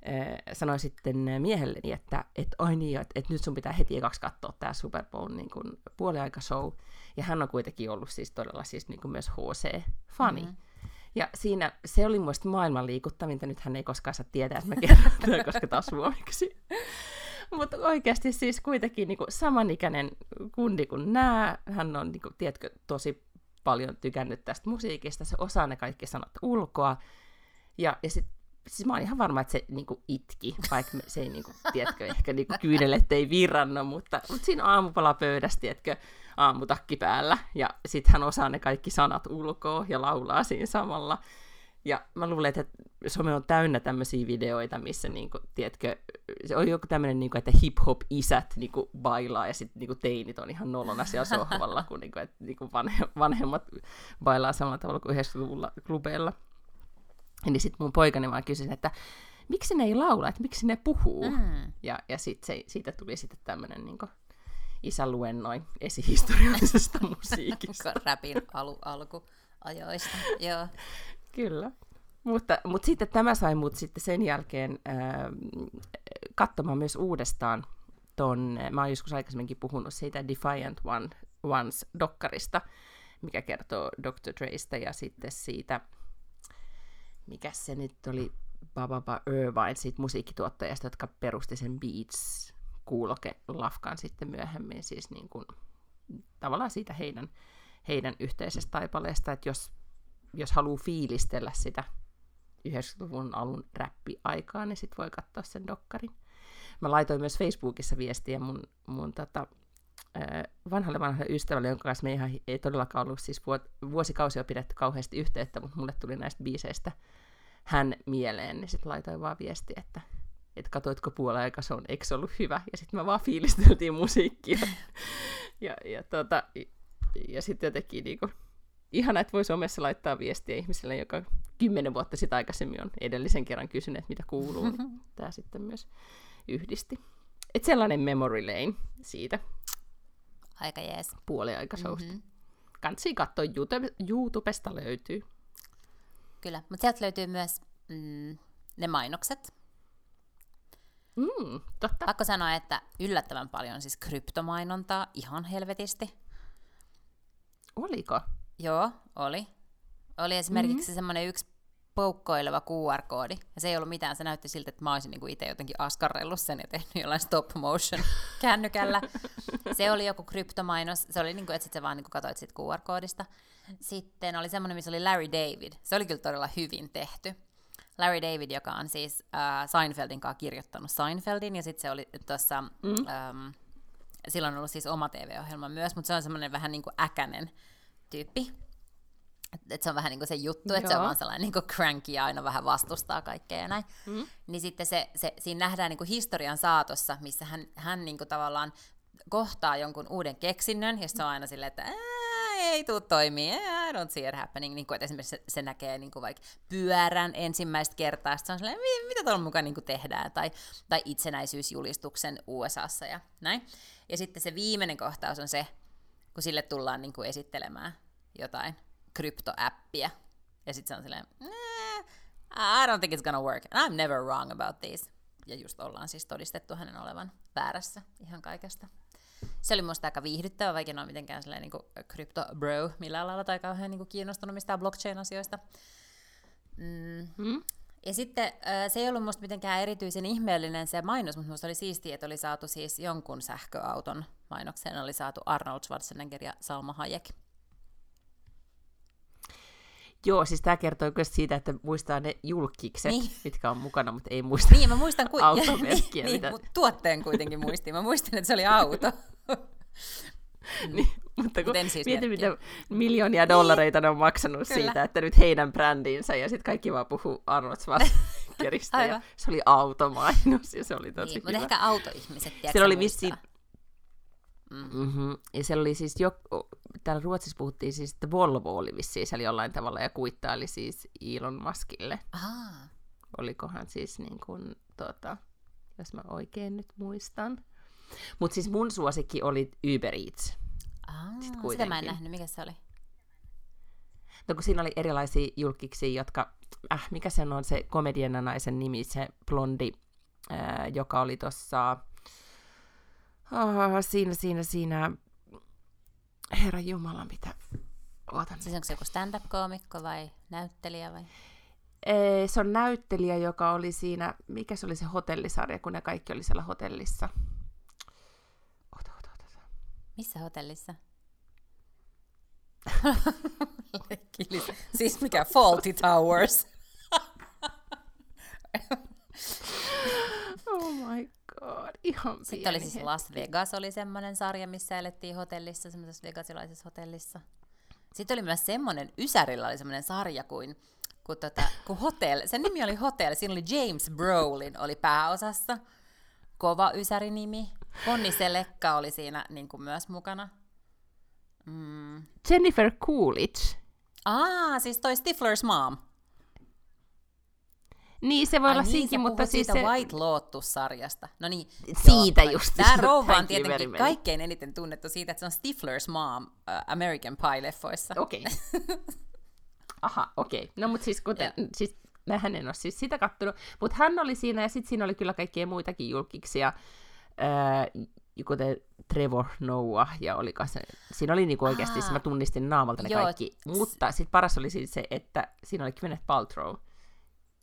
äh, sanoin sitten miehelleni, että et, oi niin, että et nyt sun pitää heti ekaksi katsoa tämä Super Bowl niin kuin puoliaikashow, ja hän on kuitenkin ollut siis todella siis niin kuin myös HC-fani. Mm-hmm. Ja siinä se oli mun maailman liikuttavinta, nyt hän ei koskaan saa tietää, että mä kerron, koska taas suomeksi. Mutta oikeasti siis kuitenkin niin kuin samanikäinen kundi kuin nämä, hän on, niin kuin, tiedätkö, tosi paljon tykännyt tästä musiikista, se osaa ne kaikki sanat ulkoa, ja, ja sitten siis mä oon ihan varma, että se niinku itki, vaikka se ei, niinku, tiedätkö, ehkä niinku kyynelet ei virrannut, mutta, mutta siinä aamupalapöydässä, tiedätkö, aamutakki päällä, ja sitten hän osaa ne kaikki sanat ulkoa ja laulaa siinä samalla. Ja mä luulen, että some on täynnä tämmöisiä videoita, missä, niinku, tiedätkö, se on joku tämmöinen, niinku, että hip-hop-isät niinku, bailaa ja sitten niinku, teinit on ihan nolona siellä sohvalla, kun niinku, et, niinku, vanhe, vanhemmat bailaa samalla tavalla kuin 90-luvulla klubeilla. Niin sitten mun poikani vaan kysyi, että miksi ne ei laula, että miksi ne puhuu. Mm. Ja, ja sitten siitä tuli sitten tämmöinen niin isä luennoi esihistoriallisesta musiikista. Räpin alu, alkuajoista, joo. Kyllä. Mutta, mutta sitten tämä sai mut sitten sen jälkeen äh, katsomaan myös uudestaan ton, mä oon joskus aikaisemminkin puhunut siitä Defiant One, Ones-dokkarista, mikä kertoo Dr. Dreista ja sitten siitä mikä se nyt oli, Bababa Irvine, siitä musiikkituottajasta, jotka perusti sen Beats kuuloke lafkan sitten myöhemmin, siis niin kuin, tavallaan siitä heidän, heidän yhteisestä taipaleesta, että jos, jos haluaa fiilistellä sitä 90-luvun alun räppiaikaa, niin sitten voi katsoa sen dokkarin. Mä laitoin myös Facebookissa viestiä mun, mun tota, vanhalle vanhalle ystävälle, jonka kanssa me ihan ei todellakaan ollut siis vuosikausia pidetty kauheasti yhteyttä, mutta mulle tuli näistä biiseistä hän mieleen, niin sitten laitoin vaan viesti, että että katoitko puolen aika, se on, eikö se ollut hyvä? Ja sitten me vaan fiilisteltiin musiikkia. ja, ja, tota, ja sitten jotenkin niinku, ihana, että voisi omessa laittaa viestiä ihmiselle, joka kymmenen vuotta sitten aikaisemmin on edellisen kerran kysynyt, että mitä kuuluu. Niin tämä sitten myös yhdisti. Et sellainen memory lane siitä. Aika jees. Puoliaikashowsta. Mm-hmm. Kansi katsoa, YouTube, YouTubesta löytyy. Kyllä, mutta sieltä löytyy myös mm, ne mainokset. Mm, totta. Pakko sanoa, että yllättävän paljon siis kryptomainontaa ihan helvetisti. Oliko? Joo, oli. Oli esimerkiksi mm-hmm. semmoinen yksi poukkoileva QR-koodi, ja se ei ollut mitään, se näytti siltä, että mä olisin niin itse jotenkin askarrellut sen ja tehnyt jollain stop motion kännykällä. Se oli joku kryptomainos, se oli niin kuin, että sit sä vaan niin kuin katsoit siitä QR-koodista. Sitten oli semmoinen, missä oli Larry David, se oli kyllä todella hyvin tehty. Larry David, joka on siis äh, Seinfeldin kanssa kirjoittanut Seinfeldin, ja sitten se oli tuossa, mm. ähm, silloin on ollut siis oma TV-ohjelma myös, mutta se on semmoinen vähän niin kuin äkänen tyyppi. Että se on vähän niin kuin se juttu, että se on vaan sellainen niin kuin cranky ja aina vähän vastustaa kaikkea ja näin. Mm. Niin sitten se, se, siinä nähdään niin kuin historian saatossa, missä hän, hän niin kuin tavallaan kohtaa jonkun uuden keksinnön, ja se on aina silleen, että ei tule toimii, I don't see it happening. Niin kuin, että esimerkiksi se, se näkee niin kuin vaikka pyörän ensimmäistä kertaa, se on silleen, mitä tuolla mukaan niin kuin tehdään, tai, tai itsenäisyysjulistuksen USAssa ja näin. Ja sitten se viimeinen kohtaus on se, kun sille tullaan niin kuin esittelemään jotain kryptoäppiä, ja sitten se on silleen, I don't think it's gonna work, and I'm never wrong about this. Ja just ollaan siis todistettu hänen olevan väärässä ihan kaikesta se oli musta aika viihdyttävä, vaikka en ole mitenkään sellainen niin crypto bro millään lailla tai kauhean niin kiinnostunut mistään blockchain-asioista. Mm. Mm. Ja sitten se ei ollut musta mitenkään erityisen ihmeellinen se mainos, mutta musta oli siistiä, että oli saatu siis jonkun sähköauton mainokseen, oli saatu Arnold Schwarzenegger ja Salma Hayek. Joo, siis tämä kertoo myös siitä, että muistaa ne julkikset, niin. mitkä on mukana, mutta ei muista niin, mä muistan ku... automerkkiä. niin, mitä... mutta tuotteen kuitenkin muistin. Mä muistin, että se oli auto. niin, mutta kun siis mieti, mitä miljoonia dollareita ne on maksanut Kyllä. siitä, että nyt heidän brändinsä, ja sitten kaikki vaan puhuu Arnold Schwarzeneggeristä, ja se oli automainos, ja se oli tosi niin, hyvä. Mutta ehkä autoihmiset, tiedätkö, oli vissiin, Mm. Mm-hmm. Ja se oli siis, jo, täällä Ruotsissa puhuttiin siis, että Volvo oli vissiin siellä jollain tavalla ja kuittaili siis Elon Muskille. Aha. Olikohan siis niin kuin, tota, jos mä oikein nyt muistan. Mutta siis mun suosikki oli Uber Eats. Ah, sitä mä en nähnyt. Mikä se oli? No kun siinä oli erilaisia julkiksi, jotka, äh, mikä sen on se komedian naisen nimi, se blondi, äh, joka oli tuossa Oh, siinä, siinä, siinä. Herra Jumala, mitä... Ootan siis onko se joku stand-up-koomikko vai näyttelijä vai? Ee, se on näyttelijä, joka oli siinä, mikä se oli se hotellisarja, kun ne kaikki oli siellä hotellissa. Ota, ota, ota. Missä hotellissa? siis mikä Faulty Towers. oh my god, ihan Sitten oli siis hetki. Las Vegas, oli semmoinen sarja, missä elettiin hotellissa, semmoisessa vegasilaisessa hotellissa. Sitten oli myös semmoinen, Ysärillä oli semmoinen sarja kuin, kuin, tota, kuin Hotel, sen nimi oli Hotel, siinä oli James Brolin oli pääosassa, kova Ysäri nimi. Conny Selekka oli siinä niin kuin myös mukana. Mm. Jennifer Coolidge. Ah, siis toi Stifler's mom. Niin, se voi Ai olla niin, siinkin, mutta siis siitä se... White Lotus-sarjasta. No niin, siitä joo, just. Tämä rouva on tietenkin kaikkein eniten tunnettu siitä, että se on Stifler's mom uh, American Pie-leffoissa. Okei. Okay. Aha, okei. Okay. No mutta siis, kuten, siis mähän en ole siis sitä kattonut, mutta hän oli siinä ja sitten siinä oli kyllä kaikkia muitakin julkiksia, äh, kuten Trevor Noah ja oli se, siinä oli niinku oikeasti, siis mä tunnistin naamalta ne Joo, kaikki, mutta sitten paras oli siis se, että siinä oli Gwyneth Paltrow,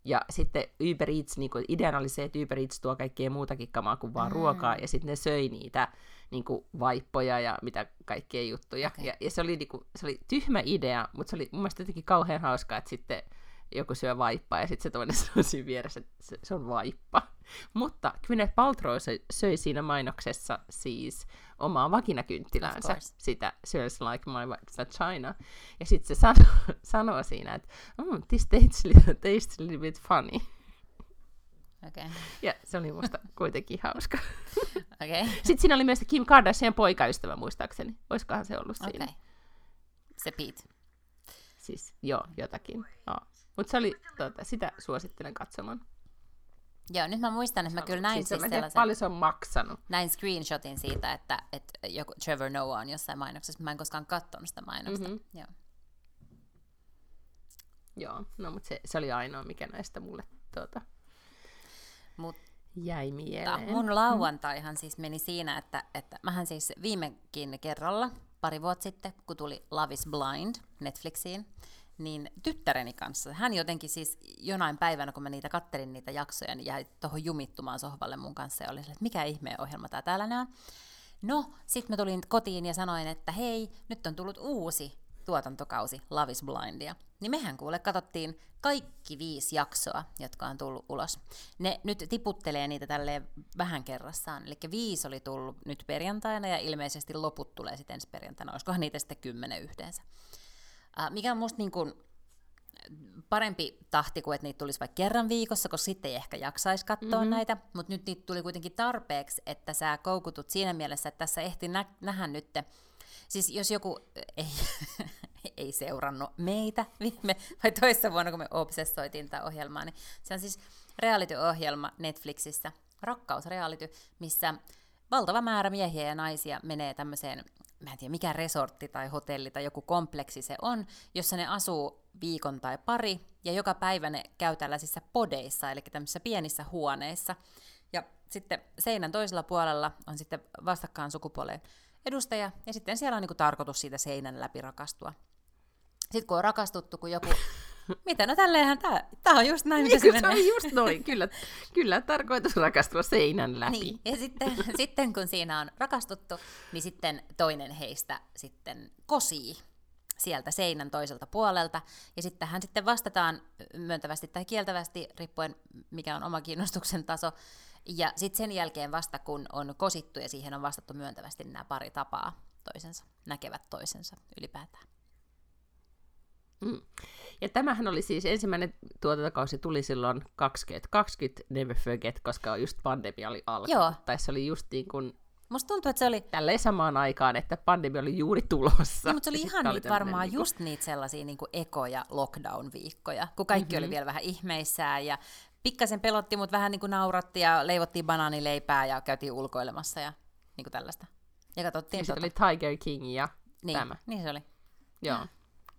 ja sitten Uber Eats, niin kuin, ideana oli se, että Uber Eats tuo kaikkea muutakin kamaa kuin vaan mm. ruokaa, ja sitten ne söi niitä niin kuin, vaippoja ja mitä kaikkea juttuja. Okay. Ja, ja se, oli, niin kuin, se oli tyhmä idea, mutta se oli mun mielestä jotenkin kauhean hauskaa, että sitten joku syö vaippaa ja sitten se toinen sanoo siinä vieressä, että se, se on vaippa. Mutta Gwyneth Paltrow söi, söi siinä mainoksessa siis omaa vakinakynttiläänsä, sitä Smells Like My Vagina. Ja sitten se sano, sanoo siinä, että mm, this tastes, tastes a little bit funny. Okay. Ja se oli musta kuitenkin hauska. Okay. Sitten siinä oli myös Kim Kardashian poikaystävä muistaakseni. Olisikohan se ollut siinä? Okay. Se Pete. Siis joo, jotakin. No. Mutta se oli, tuota, sitä suosittelen katsomaan. Joo, nyt mä muistan, että mä kyllä näin siis, sellaisen... paljon se on maksanut. Näin screenshotin siitä, että, että joku Trevor Noah on jossain mainoksessa. Mä en koskaan katsonut sitä mainosta. Mm-hmm. Joo. Joo, no mutta se, se oli ainoa, mikä näistä mulle tuota, Mut, jäi mieleen. Mun lauantaihan siis meni siinä, että, että mähän siis viimekin kerralla, pari vuotta sitten, kun tuli Love is Blind Netflixiin, niin tyttäreni kanssa, hän jotenkin siis jonain päivänä, kun mä niitä kattelin niitä jaksoja, niin jäi tuohon jumittumaan sohvalle mun kanssa ja oli sille, että mikä ihmeen ohjelma tää täällä on. No, sitten mä tulin kotiin ja sanoin, että hei, nyt on tullut uusi tuotantokausi Love is Blindia. Niin mehän kuule katsottiin kaikki viisi jaksoa, jotka on tullut ulos. Ne nyt tiputtelee niitä tälleen vähän kerrassaan. Eli viisi oli tullut nyt perjantaina ja ilmeisesti loput tulee sitten ensi perjantaina. Olisikohan niitä sitten kymmenen yhteensä. Mikä on musta niin kuin parempi tahti kuin, että niitä tulisi vaikka kerran viikossa, koska sitten ei ehkä jaksaisi katsoa mm-hmm. näitä, mutta nyt niitä tuli kuitenkin tarpeeksi, että sä koukutut siinä mielessä, että tässä ehti nä- nähdä nyt Siis jos joku ei, ei seurannut meitä viime vai toissa vuonna, kun me obsessoitiin tätä ohjelmaa, niin se on siis reality-ohjelma Netflixissä, rakkausreality, missä valtava määrä miehiä ja naisia menee tämmöiseen, mä en tiedä mikä resortti tai hotelli tai joku kompleksi se on, jossa ne asuu viikon tai pari, ja joka päivä ne käy tällaisissa podeissa, eli tämmöisissä pienissä huoneissa. Ja sitten seinän toisella puolella on sitten vastakkaan sukupuoleen edustaja, ja sitten siellä on niin kuin tarkoitus siitä seinän läpi rakastua. Sitten kun on rakastuttu, kun joku... Mitä? No tälleenhän tämä, tämä on just näin, mitä se menee. on just noin, kyllä, kyllä tarkoitus rakastua seinän läpi. Niin, ja sitten, sitten kun siinä on rakastuttu, niin sitten toinen heistä sitten kosii sieltä seinän toiselta puolelta, ja sitten hän sitten vastataan myöntävästi tai kieltävästi, riippuen mikä on oma kiinnostuksen taso, ja sitten sen jälkeen vasta kun on kosittu ja siihen on vastattu myöntävästi, niin nämä pari tapaa toisensa, näkevät toisensa ylipäätään. Mm. Ja tämähän oli siis ensimmäinen tuotantokausi tuli silloin 2020 Never Forget, koska just pandemia oli alkanut. Joo. Tai se oli just niin kuin Musta tuntuu, että se oli... Tälleen samaan aikaan, että pandemia oli juuri tulossa. No, mutta se oli ihan niitä varmaan niin kuin... just niitä sellaisia niin kuin ekoja lockdown-viikkoja, kun kaikki mm-hmm. oli vielä vähän ihmeissään ja pikkasen pelotti, mutta vähän niin kuin nauratti ja leivottiin banaanileipää ja käytiin ulkoilemassa ja niin kuin tällaista. Ja katsottiin ja tota... oli Tiger King ja niin, tämä. Niin se oli. Joo,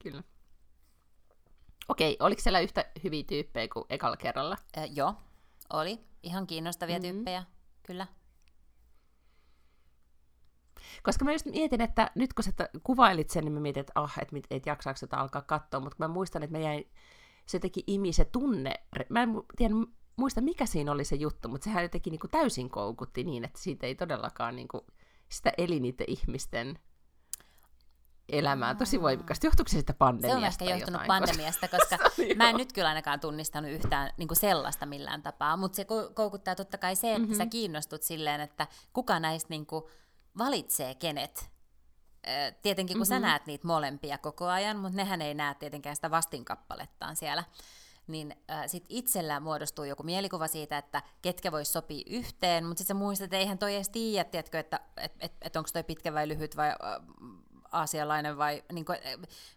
kyllä. Okei, oliko siellä yhtä hyviä tyyppejä kuin ekalla kerralla? Äh, joo, oli. Ihan kiinnostavia mm-hmm. tyyppejä, kyllä. Koska mä just mietin, että nyt kun sä kuvailit sen, niin mä mietin, että ah, että et, et jaksaako sitä alkaa katsoa, mutta mä muistan, että mä jäin se teki imi se tunne, mä en tiedä, muista mikä siinä oli se juttu, mutta sehän jotenkin niin kuin täysin koukutti niin, että siitä ei todellakaan niin kuin, sitä eli niiden ihmisten elämää tosi voimakkaasti. Johtuuko se sitä pandemiasta? Se on ehkä johtunut jotain, pandemiasta, koska, mä en nyt kyllä ainakaan tunnistanut yhtään niin kuin sellaista millään tapaa, mutta se koukuttaa totta kai se, että mm-hmm. sä kiinnostut silleen, että kuka näistä niin kuin valitsee kenet Tietenkin kun mm-hmm. sä näet niitä molempia koko ajan, mutta nehän ei näe tietenkään sitä vastinkappalettaan siellä, niin äh, sitten itsellään muodostuu joku mielikuva siitä, että ketkä vois sopia yhteen, mutta sitten sä muistat, että eihän toi edes tiedä, tiedätkö, että et, et, et onko toi pitkä vai lyhyt vai äh, aasialainen vai niin kuin,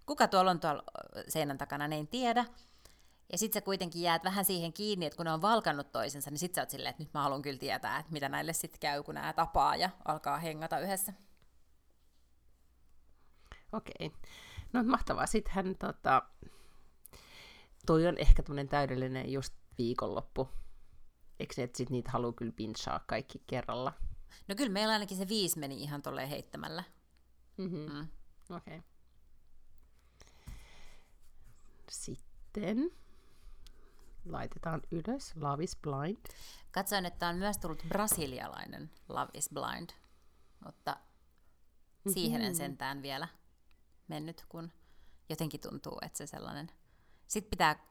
kuka tuolla on tuolla seinän takana, ne ei tiedä. Ja sitten sä kuitenkin jäät vähän siihen kiinni, että kun ne on valkannut toisensa, niin sit sä oot silleen, että nyt mä haluan kyllä tietää, että mitä näille sitten käy, kun nämä tapaa ja alkaa hengata yhdessä. Okei. No mahtavaa. Sittenhän tota, toi on ehkä tämmöinen täydellinen just viikonloppu. Eikö se, että sit niitä haluaa kyllä pinchaa kaikki kerralla? No kyllä meillä ainakin se viisi meni ihan tolleen heittämällä. Mm-hmm. Mm. Okei. Okay. Sitten laitetaan ylös Love is Blind. Katsoin, että on myös tullut brasilialainen Love is Blind, mutta siihen mm-hmm. en sentään vielä mennyt, kun jotenkin tuntuu, että se sellainen... Sitten pitää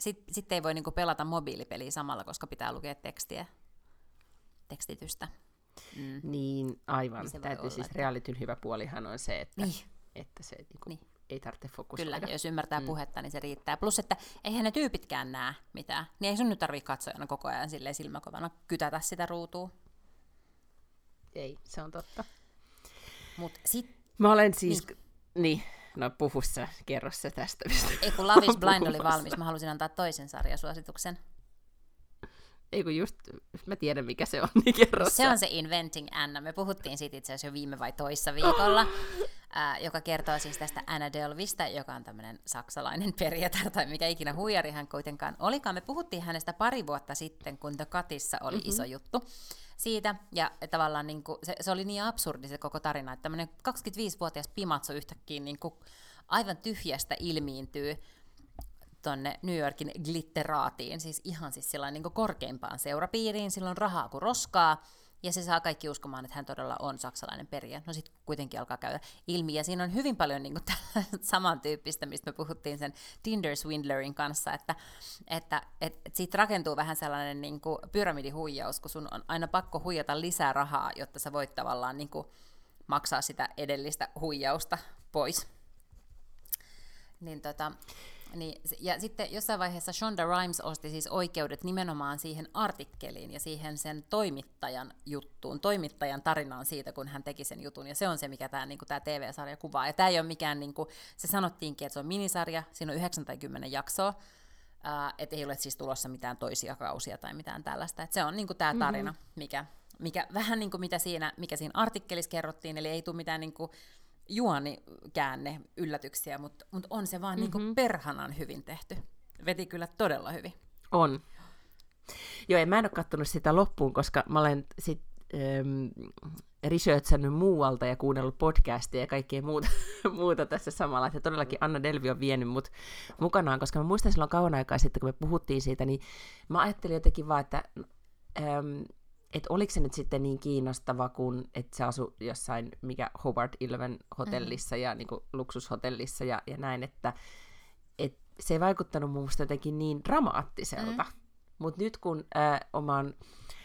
sitten sit ei voi niinku pelata mobiilipeliä samalla, koska pitää lukea tekstiä, tekstitystä. Mm. Niin, aivan. Niin Täytyy olla, siis että- realityn hyvä puolihan on se, että, Niin. että se niinku, Niin. ei tarvitse fokusoida. Kyllä, jos ymmärtää mm. puhetta, niin se riittää. Plus, että eihän ne tyypitkään näe mitään. Niin ei sun nyt tarvitse katsojana koko ajan silleen silmäkovana kytätä sitä ruutua. Ei, se on totta. Mut sit, Mä olen siis... Niin, niin no puhu sä, kerro sä tästä. mistä ei kun Love is Blind oli valmis, mä halusin antaa toisen sarjasuosituksen. Ei kun just, mä tiedän mikä se on, niin kerro Se on se Inventing Anna. Me puhuttiin siitä itse asiassa jo viime vai toissa viikolla, ää, joka kertoo siis tästä Anna Delvistä, joka on tämmöinen saksalainen periatar tai mikä ikinä huijari hän kuitenkaan olikaan. Me puhuttiin hänestä pari vuotta sitten, kun The Cutissa oli mm-hmm. iso juttu siitä. Ja tavallaan niin kuin, se, se, oli niin absurdi se koko tarina, että tämmöinen 25-vuotias pimatso yhtäkkiä niin kuin, aivan tyhjästä ilmiintyy tonne New Yorkin glitteraatiin, siis ihan siis sellainen niin korkeimpaan seurapiiriin, sillä on rahaa kuin roskaa, ja se saa kaikki uskomaan, että hän todella on saksalainen perijä. No sitten kuitenkin alkaa käydä ilmi, ja siinä on hyvin paljon niin kuin, samantyyppistä, mistä me puhuttiin sen Tinder Swindlerin kanssa, että, että et, et siitä rakentuu vähän sellainen niin pyramidihuijaus, kun sun on aina pakko huijata lisää rahaa, jotta sä voit tavallaan niin maksaa sitä edellistä huijausta pois. Niin tota, niin, ja sitten jossain vaiheessa Shonda Rhimes osti siis oikeudet nimenomaan siihen artikkeliin ja siihen sen toimittajan juttuun, toimittajan tarinaan siitä, kun hän teki sen jutun. Ja se on se, mikä tämä niinku, tää TV-sarja kuvaa. Ja tämä ei ole mikään, niinku, se sanottiinkin, että se on minisarja, siinä on 9 tai 10 jaksoa, ää, että ei ole siis tulossa mitään toisia kausia tai mitään tällaista. Et se on niinku tämä tarina, mm-hmm. mikä, mikä vähän niin kuin mitä siinä, mikä siinä artikkelissa kerrottiin, eli ei tule mitään niinku, juonikäänne yllätyksiä, mutta mut on se vaan mm-hmm. niinku perhanan hyvin tehty. Veti kyllä todella hyvin. On. Joo, ja mä en ole kattonut sitä loppuun, koska mä olen sit, ähm, researchannut muualta ja kuunnellut podcastia ja kaikkea muuta, muuta tässä samalla. Että todellakin Anna Delvi on vienyt mut mukanaan, koska mä muistan silloin kauan aikaa sitten, kun me puhuttiin siitä, niin mä ajattelin jotenkin vaan, että ähm, et oliko se nyt sitten niin kiinnostava, kun että se asui jossain, mikä Howard Ilven hotellissa ja niin kuin luksushotellissa ja, ja näin, että et se ei vaikuttanut mun mielestä jotenkin niin dramaattiselta. Mm. Mutta nyt kun äh, oman,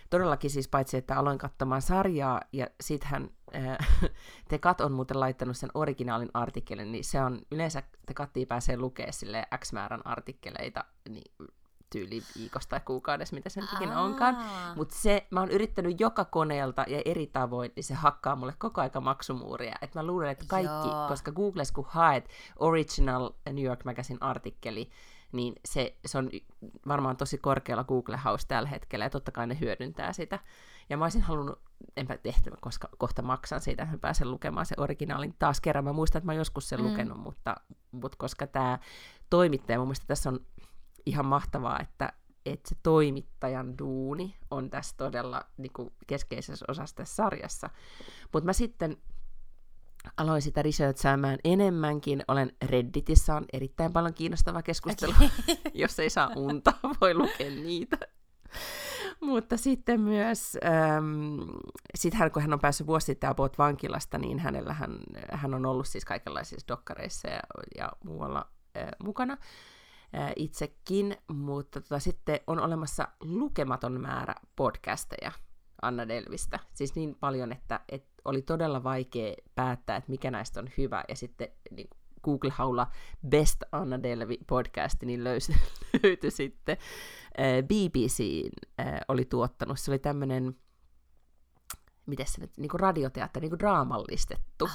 todellakin siis paitsi, että aloin katsomaan sarjaa, ja sittenhän äh, Tekat on muuten laittanut sen originaalin artikkelin, niin se on, yleensä Tekattiin pääsee lukemaan sille X määrän artikkeleita, niin tyyli viikosta tai kuukaudessa, mitä se nyt ikinä onkaan. Aa. Mutta se, mä oon yrittänyt joka koneelta ja eri tavoin, niin se hakkaa mulle koko aika maksumuuria. Et mä luulen, että kaikki, Joo. koska Googles kun haet Original New York Magazine artikkeli, niin se, se on varmaan tosi korkealla Google House tällä hetkellä, ja totta kai ne hyödyntää sitä. Ja mä olisin halunnut, enpä tehty, koska kohta maksan siitä, että mä pääsen lukemaan se originaalin taas kerran. Mä muistan, että mä oon joskus sen mm. lukenut, mutta, mutta koska tämä toimittaja, mun mielestä tässä on ihan mahtavaa, että, että se toimittajan duuni on tässä todella niin kuin keskeisessä osassa tässä sarjassa. Mutta mä sitten aloin sitä researchaamaan enemmänkin. Olen Redditissä, on erittäin paljon kiinnostavaa keskustelua. Jos ei saa unta, voi lukea niitä. Mutta sitten myös, ähm, sit hän, kun hän on päässyt vuosi sitten about vankilasta, niin hänellä hän, hän on ollut siis kaikenlaisissa dokkareissa ja, ja muualla äh, mukana itsekin, mutta tota, sitten on olemassa lukematon määrä podcasteja Anna Delvistä. Siis niin paljon, että, että oli todella vaikea päättää, että mikä näistä on hyvä. Ja sitten niin Google-haulla Best Anna Delvi podcast, niin löysi, löytyi sitten äh, BBC äh, oli tuottanut. Se oli tämmöinen, miten se nyt, niin kuin radioteatteri, niin kuin draamallistettu.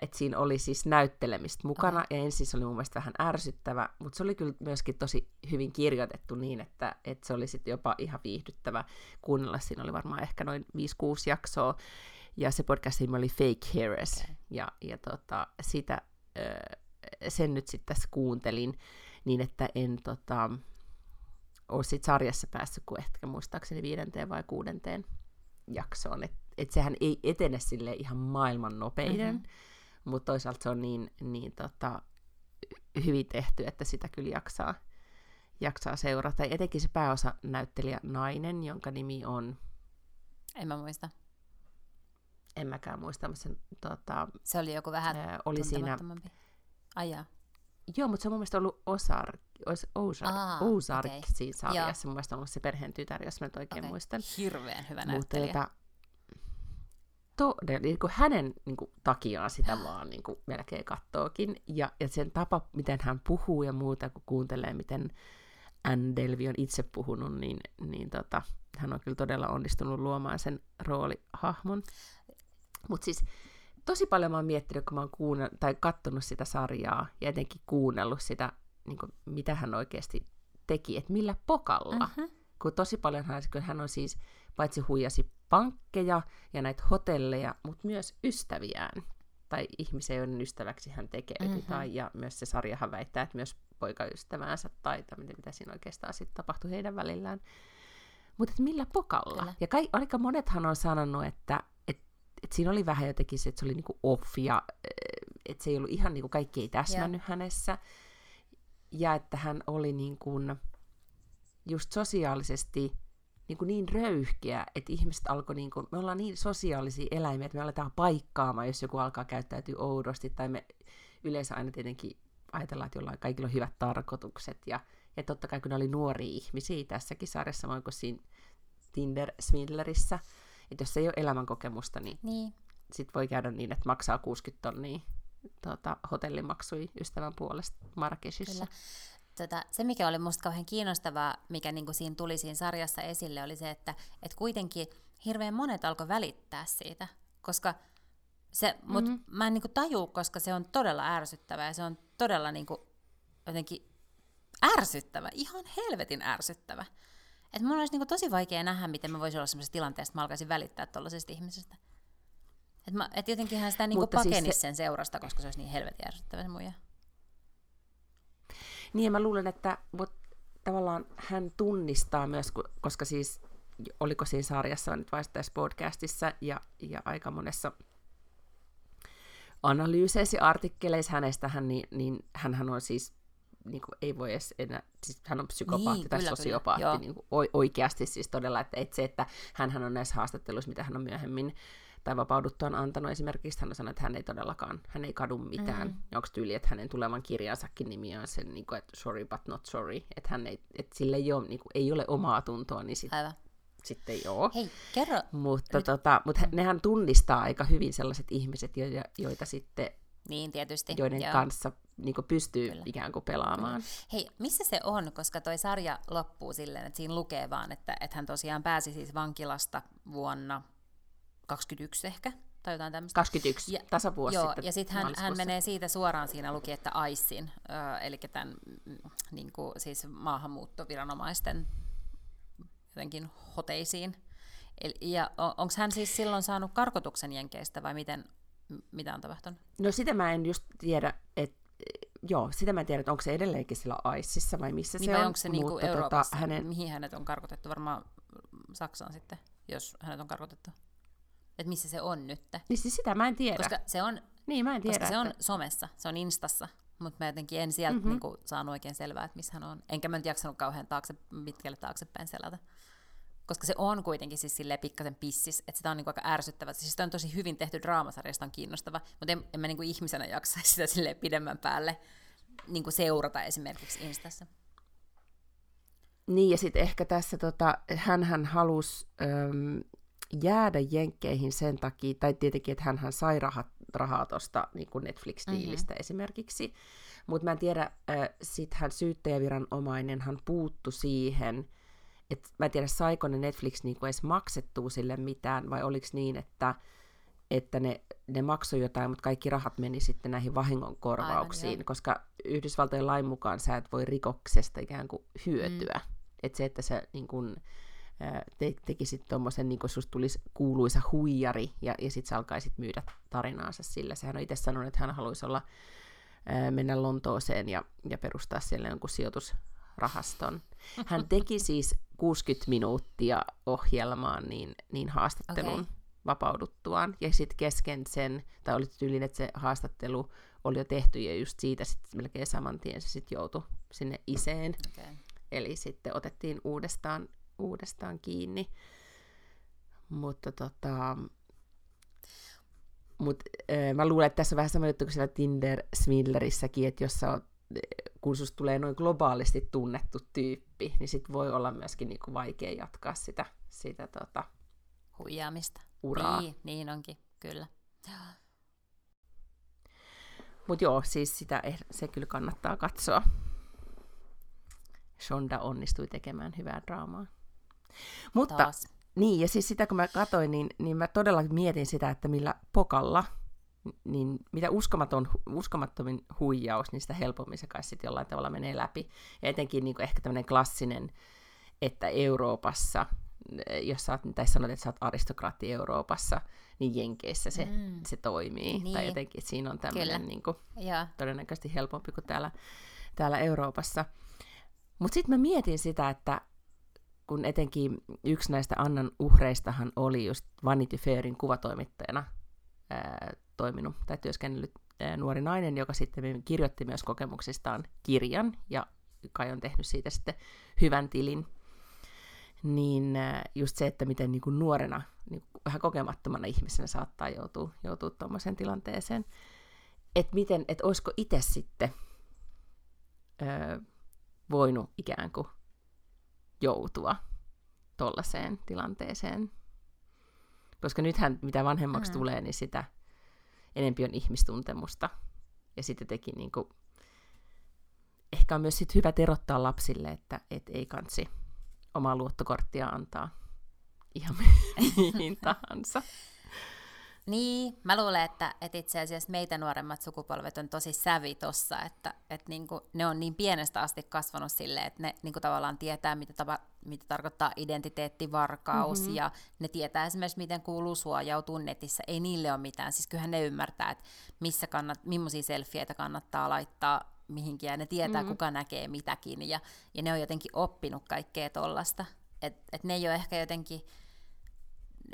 Että siinä oli siis näyttelemistä mukana, ja ensin se oli mun mielestä vähän ärsyttävä, mutta se oli kyllä myöskin tosi hyvin kirjoitettu niin, että, että se oli sitten jopa ihan viihdyttävä kuunnella. Siinä oli varmaan ehkä noin 5-6 jaksoa, ja se podcastin nimi oli Fake Heroes, Okei. ja, ja tota, sitä, sen nyt sitten tässä kuuntelin, niin että en tota, ole sit sarjassa päässyt kuin ehkä muistaakseni viidenteen vai kuudenteen jaksoon, että et sehän ei etene sille ihan maailman nopeiden, Mhm. mm-hmm. mutta toisaalta se on niin, niin tota, hyvin tehty, että sitä kyllä jaksaa, jaksaa seurata. Ja etenkin se pääosa näyttelijä nainen, jonka nimi on, En mä muista. en mäkään muista, mutta sen, tota, Se oli joku vähän ää, oli siinä. Ai jaa. joo, mutta se on mun mielestä ollut Ozark, Aa, Ozark okei. siinä sarjassa. Mun mielestä on ollut se perheen tytär, jos mä nyt oikein Okei. muistan. Hirveän hyvä Mutta näyttelijä. tota, todella, niin kuin hänen niin kuin, takiaan sitä vaan niin kuin, melkein kattookin. Ja, ja sen tapa, miten hän puhuu ja muuta, kun kuuntelee, miten Anne Delvey on itse puhunut, niin, niin tota, hän on kyllä todella onnistunut luomaan sen roolihahmon. Mutta siis tosi paljon mä oon miettinyt, kun mä oon kuunnellut, tai kattonut sitä sarjaa ja etenkin kuunnellut sitä, niin kuin, mitä hän oikeasti teki, että millä pokalla. Mhm. Kun tosi paljon hän, kun hän on siis paitsi huijasi pankkeja ja näitä hotelleja, mutta myös ystäviään. Tai ihmisiä, joiden ystäväksi hän tekeytyi. Mhm. Tai, ja myös se sarjahan väittää, että myös poikaystäväänsä tai, tai mitä, siinä oikeastaan sitten tapahtui heidän välillään. Mutta millä pokalla? Kyllä. Ja kai, aika monethan on sanonut, että et, et siinä oli vähän jotenkin se, että se oli niinku off ja että se ei ollut ihan niinku kaikki ei täsmännyt hänessä. Ja että hän oli niin kuin, just sosiaalisesti niin, kuin niin röyhkeä, että ihmiset alkoi, niin kuin, me ollaan niin sosiaalisia eläimiä, että me aletaan paikkaamaan, jos joku alkaa käyttäytyä oudosti, tai me yleensä aina tietenkin ajatellaan, että jollain kaikilla on hyvät tarkoitukset, ja, ja totta kai kun ne oli nuoria ihmisiä tässäkin sarjassa, kuin siinä Tinder-swindlerissä, että jos ei ole elämänkokemusta, niin Niin. sit voi käydä niin, että maksaa 60 tonnia tota, hotellimaksui ystävän puolesta Marrakeshissa. Kyllä. Tota, se, mikä oli musta kauhean kiinnostavaa, mikä niinku siinä tuli siinä sarjassa esille, oli se, että et kuitenkin hirveän monet alkoi välittää siitä, koska se, mut Mhm. mm-hmm. mä en niinku taju, koska se on todella ärsyttävää ja se on todella niinku jotenkin ärsyttävä, ihan helvetin ärsyttävä. Et mun olisi niinku tosi vaikea nähdä, miten mä voisin olla sellaisessa tilanteessa, että mä alkaisin välittää tuollaisesta ihmisestä. Et, mä, et jotenkinhän sitä niinku Mutta siis pakenisi se- sen seurasta, koska se olisi niin helvetin ärsyttävä se muija. Niin, mä luulen, että mut, tavallaan hän tunnistaa myös, koska siis oliko siinä sarjassa nyt vai tässä podcastissa ja, ja aika monessa analyyseissä ja artikkeleissa hänestä, hän, niin, niin hänhän on siis niin kuin ei voi edes enää, siis hän on psykopaatti Niin, tai kyllä, sosiopaatti kyllä, niin kuin oikeasti siis todella, että, että se, että hän on näissä haastatteluissa, mitä hän on myöhemmin tai vapauduttuaan antanut esimerkiksi, hän on sanonut, että hän ei todellakaan, hän ei kadu mitään. Mhm. Mm. Ja onko tyyli, että hänen tulevan kirjansakin nimi on sen, niin kuin, että sorry but not sorry, että, hän ei, että sille ei ole, niin kuin, ei ole omaa tuntoa, niin sit, Aivan. sitten ole. Hei, kerro, Mutta, Nyt- tota, mutta hä- nehän tunnistaa aika hyvin sellaiset ihmiset, joita, joita sitten, niin tietysti. joiden joo. kanssa niin kuin pystyy Kyllä. ikään kuin pelaamaan. Hei, missä se on, koska toi sarja loppuu silleen, että siinä lukee vaan, että, että hän tosiaan pääsi siis vankilasta vuonna 21 ehkä, tai jotain tämmöistä. 21, Ja- tasavuosi Joo, sitten ja sitten hän, hän menee siitä suoraan, siinä luki, että AISin, ö, eli tämän mm, niin kuin, siis maahanmuuttoviranomaisten jotenkin hoteisiin. Eli, ja onko hän siis silloin saanut karkotuksen Jenkeistä vai miten, mitä on tapahtunut? No sitä mä en just tiedä, että joo, sitä mä en tiedä, että onko se edelleenkin sillä AISissa vai missä Niin se vai on. onko se niinku mutta Euroopassa, tota, hänen, mihin hänet on karkotettu? Varmaan Saksaan sitten, jos hänet on karkotettu. Että missä se on nyt? niin siis sitä mä en tiedä. Koska se on, niin, mä en tiedä. koska se on että- somessa, se on Instassa, mutta mä jotenkin en sieltä Mhm. mm-hmm. niinku saanut oikein selvää, että missä hän on. Enkä mä nyt jaksanut kauhean taakse, pitkälle taaksepäin selätä. Koska se on kuitenkin siis silleen pikkasen pissis, että sitä on niinku aika ärsyttävä. Siis sitä on tosi hyvin tehty draamasarja, sitä on kiinnostava, mutta en, en mä niinku ihmisenä jaksa sitä silleen pidemmän päälle niinku seurata esimerkiksi Instassa. Niin, ja sitten ehkä tässä tota, hän halusi jäädä jenkkeihin sen takia, tai tietenkin, että hän sai rahat, rahaa tuosta niin Netflix-diilistä mm-hmm. esimerkiksi, mutta mä en tiedä, äh, sitten hän syyttäjäviranomainen, hän puuttu siihen, että mä en tiedä, saiko ne Netflix niin edes maksettua sille mitään, vai oliko niin, että, että ne, ne maksoi jotain, mutta kaikki rahat meni sitten näihin vahingonkorvauksiin, Aivan, joo. koska Yhdysvaltojen lain mukaan sä et voi rikoksesta ikään kuin hyötyä. Mm. Että se, että sä niin kun, ää, te, tekisit tuommoisen, niin kun susta tulisi kuuluisa huijari, ja, ja sitten sä alkaisit myydä tarinaansa sillä. Sehän on itse sanonut, että hän haluaisi olla, ää, mennä Lontooseen ja, ja perustaa siellä jonkun sijoitusrahaston. Hän teki siis 60 minuuttia ohjelmaan niin, niin haastattelun okay. vapauduttuaan, ja sitten kesken sen, tai oli tyylin, että se haastattelu oli jo tehty, ja just siitä sitten melkein saman tien se sitten joutui sinne iseen. Okay. Eli sitten otettiin uudestaan, uudestaan kiinni. Mutta tota, mut, äh, mä luulen, että tässä on vähän sama juttu kuin siellä Tinder-Swindlerissäkin, että jos sä oot, kun susta tulee noin globaalisti tunnettu tyyppi, niin sit voi olla myöskin niin kuin vaikea jatkaa sitä, sitä tota, Huijaamista. uraa. Niin, niin onkin, kyllä. Mutta joo, siis sitä, eh- se kyllä kannattaa katsoa. Shonda onnistui tekemään hyvää draamaa. Mutta Taas. niin, ja siis sitä kun mä katsoin, niin, niin mä todella mietin sitä, että millä pokalla, niin mitä uskomaton, uskomattomin huijaus, niin sitä helpommin se kai sitten jollain tavalla menee läpi. Ja etenkin niin ehkä tämmöinen klassinen, että Euroopassa, jos sä oot, tai sanot, että sä oot aristokraatti Euroopassa, niin Jenkeissä se, mm. se toimii. Niin. Tai jotenkin siinä on tämmöinen niin kuin, todennäköisesti helpompi kuin täällä, täällä Euroopassa. Mutta sitten mä mietin sitä, että kun etenkin yksi näistä Annan uhreistahan oli just Vanity Fairin kuvatoimittajana ää, toiminut tai työskennellyt ää, nuori nainen, joka sitten kirjoitti myös kokemuksistaan kirjan ja kai on tehnyt siitä sitten hyvän tilin. Niin ää, just se, että miten niin kuin nuorena, niin kuin vähän kokemattomana ihmisenä saattaa joutua, joutua tuommoiseen tilanteeseen. Että miten, että olisiko itse sitten öö, voinut ikään kuin joutua tollaiseen tilanteeseen. Koska nythän mitä vanhemmaksi Mm. tulee, niin sitä enempi on ihmistuntemusta. Ja sitten teki niin kuin, ehkä on myös sit hyvä erottaa lapsille, että et ei kansi omaa luottokorttia antaa ihan mihin tahansa. Niin, mä luulen, että, että itse asiassa meitä nuoremmat sukupolvet on tosi sävi tossa, että, että niinku, ne on niin pienestä asti kasvanut silleen, että ne niinku tavallaan tietää, mitä, tapa, mitä tarkoittaa identiteettivarkaus, mm-hmm. ja ne tietää esimerkiksi, miten kuuluu suojautua netissä. Ei niille ole mitään, siis kyllähän ne ymmärtää, että missä kannat, millaisia selfieitä kannattaa laittaa mihinkin, ja ne tietää, mm-hmm. kuka näkee mitäkin, ja, ja ne on jotenkin oppinut kaikkea tollasta. Että et ne ei ole ehkä jotenkin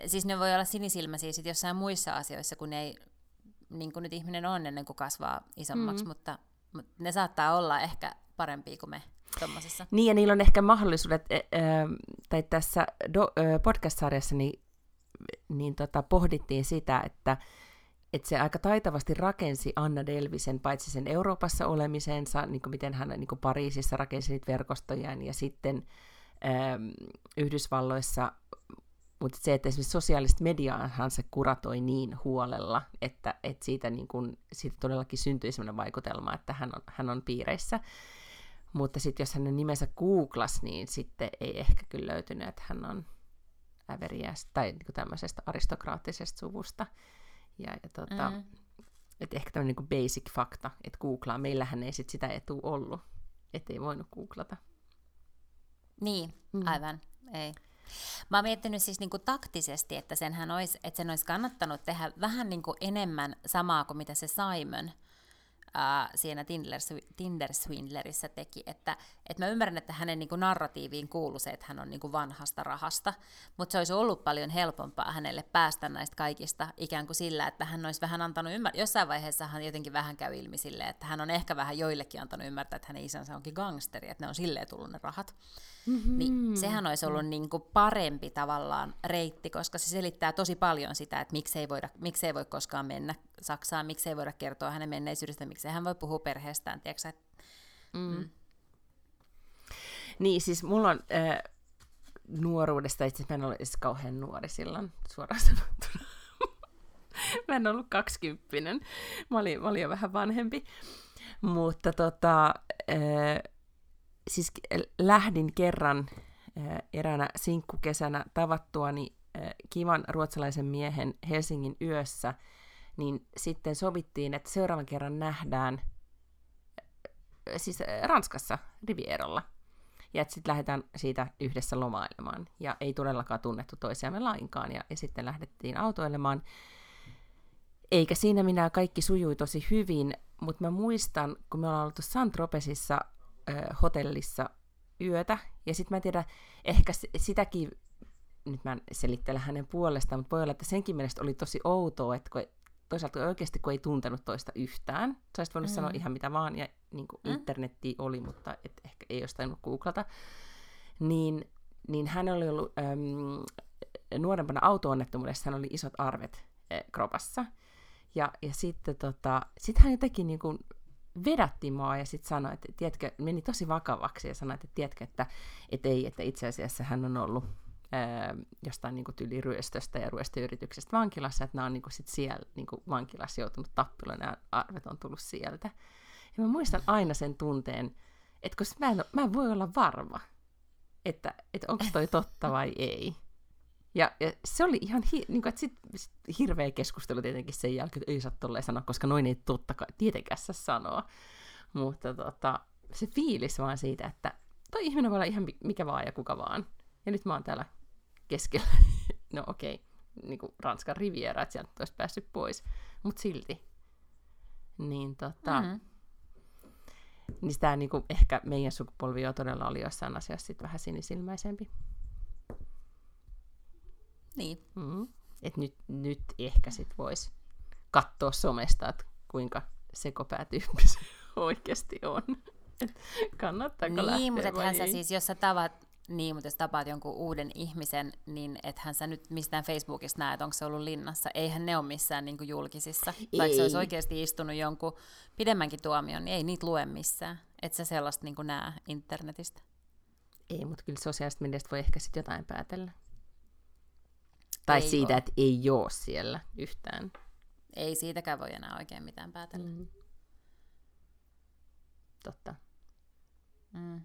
siis ne voi olla sinisilmäisiä sit jossain muissa asioissa, kun ei, niin kuin nyt ihminen on ennen kuin kasvaa isommaksi, mm. mutta, mutta ne saattaa olla ehkä parempia kuin me tuommoisessa. Niin, ja niillä on ehkä mahdollisuudet, ä, ä, tai tässä do, ä, podcast-sarjassa niin, niin tota, pohdittiin sitä, että että se aika taitavasti rakensi Anna Delvisen paitsi sen Euroopassa olemisensa, niin kuin miten hän niin kuin Pariisissa rakensi niitä verkostojaan, ja sitten Yhdysvalloissa, mutta se, että esimerkiksi sosiaalista mediaahan se kuratoi niin huolella, että, että siitä, niin kuin, siitä todellakin syntyi sellainen vaikutelma, että hän on, hän on piireissä. Mutta sitten jos hänen nimensä googlas, niin sitten ei ehkä kyllä löytynyt, että hän on äveriästä tai niin tämmöisestä aristokraattisesta suvusta. Ja, ja tota, mm. että ehkä tämmöinen niin basic fakta, että googlaa. Meillähän ei sit sitä etu ollut, ettei voinut googlata. Niin, aivan, ei. Mä oon miettinyt siis niinku taktisesti, että, senhän ois, että sen olisi kannattanut tehdä vähän niinku enemmän samaa kuin mitä se Simon ää, siinä Tinder, Tinder Swindlerissä teki. Että, että mä ymmärrän, että hänen niinku narratiiviin kuuluu se, että hän on niinku vanhasta rahasta, mutta se olisi ollut paljon helpompaa hänelle päästä näistä kaikista ikään kuin sillä, että hän olisi vähän antanut ymmärtää. Jossain vaiheessa hän jotenkin vähän käy ilmi sille, että hän on ehkä vähän joillekin antanut ymmärtää, että hänen isänsä onkin gangsteri, että ne on silleen tullut ne rahat. Mm-hmm. Niin sehän olisi ollut niin kuin parempi tavallaan reitti, koska se selittää tosi paljon sitä, että miksei, voida, miksei voi koskaan mennä Saksaan, miksei voida kertoa hänen menneisyydestä, miksei hän voi puhua perheestään, tiedätkö, Mm. Mm. Niin, siis mulla on äh, nuoruudesta, itse mä en ollut edes kauhean nuori silloin, suoraan sanottuna. mä en ollut kaksikymppinen, mä olin, mä olin jo vähän vanhempi. Mutta tota, äh, siis lähdin kerran äh, eräänä sinkkukesänä tavattuani äh, kivan ruotsalaisen miehen Helsingin yössä, niin sitten sovittiin, että seuraavan kerran nähdään siis Ranskassa Rivierolla. Ja että sitten lähdetään siitä yhdessä lomailemaan. Ja ei todellakaan tunnettu toisiamme lainkaan. Ja, ja sitten lähdettiin autoilemaan. Eikä siinä minä kaikki sujui tosi hyvin, mutta mä muistan, kun me ollaan oltu Saint-Tropezissa äh, hotellissa yötä, ja sitten mä en tiedä, ehkä sitäkin, nyt mä en selittele hänen puolestaan, mutta voi olla, että senkin mielestä oli tosi outoa, että kun toisaalta oikeasti kun ei tuntenut toista yhtään, sä olisit voinut mm. sanoa ihan mitä vaan, ja niin kuin mm. internetti oli, mutta et ehkä ei olisi tainnut googlata, niin, niin hän oli ollut äm, nuorempana auto-onnettomuudessa, hän oli isot arvet äh, kropassa, ja, ja sitten tota, sit hän jotenkin niin kuin vedätti mua ja sitten sanoi, että tiedätkö, meni tosi vakavaksi ja sanoi, että tiedätkö, että, että ei, että itse asiassa hän on ollut ää, jostain niin tyyli ryöstöstä ja ryöstöyrityksestä vankilassa, että nämä on niin kuin sit siellä niin kuin vankilassa joutunut tappiloon ja arvet on tullut sieltä. Ja mä muistan aina sen tunteen, että koska mä en, mä en voi olla varma, että, että onko toi totta vai ei. Ja, ja se oli ihan hi, niin kuin, että sit, sit hirveä keskustelu tietenkin sen jälkeen, että ei saa tolleen sanoa, koska noin ei totta kai tietenkään saa sanoa. Mutta tota, se fiilis vaan siitä, että toi ihminen voi olla ihan mikä vaan ja kuka vaan. Ja nyt mä oon täällä keskellä, no okei, okay, niin kuin Ranskan riviera, että sieltä olisi päässyt pois, mutta silti. Niin tota, mm-hmm. niin sitä niin kuin, ehkä meidän sukupolvi jo todella oli jossain asiassa sit vähän sinisilmäisempi. Niin. Mm. Et nyt, nyt ehkä sit voisi katsoa somesta, että kuinka sekopäätyyppi se oikeasti on. kannattaako niin, lähteä mutta vai sä siis, jos sä tavat, niin, mutta jos tapaat jonkun uuden ihmisen, niin ethän sä nyt mistään Facebookista näe, että onko se ollut linnassa. Eihän ne ole missään niin julkisissa. Ei. Vaikka se olisi oikeasti istunut jonkun pidemmänkin tuomion, niin ei niitä lue missään. Et sä sellaista niin näe internetistä. Ei, mutta kyllä sosiaalista mediasta voi ehkä sitten jotain päätellä. Tai Ei siitä, oo. että ei ole siellä yhtään. Ei siitäkään voi enää oikein mitään päätellä. Mm. Totta. Mm.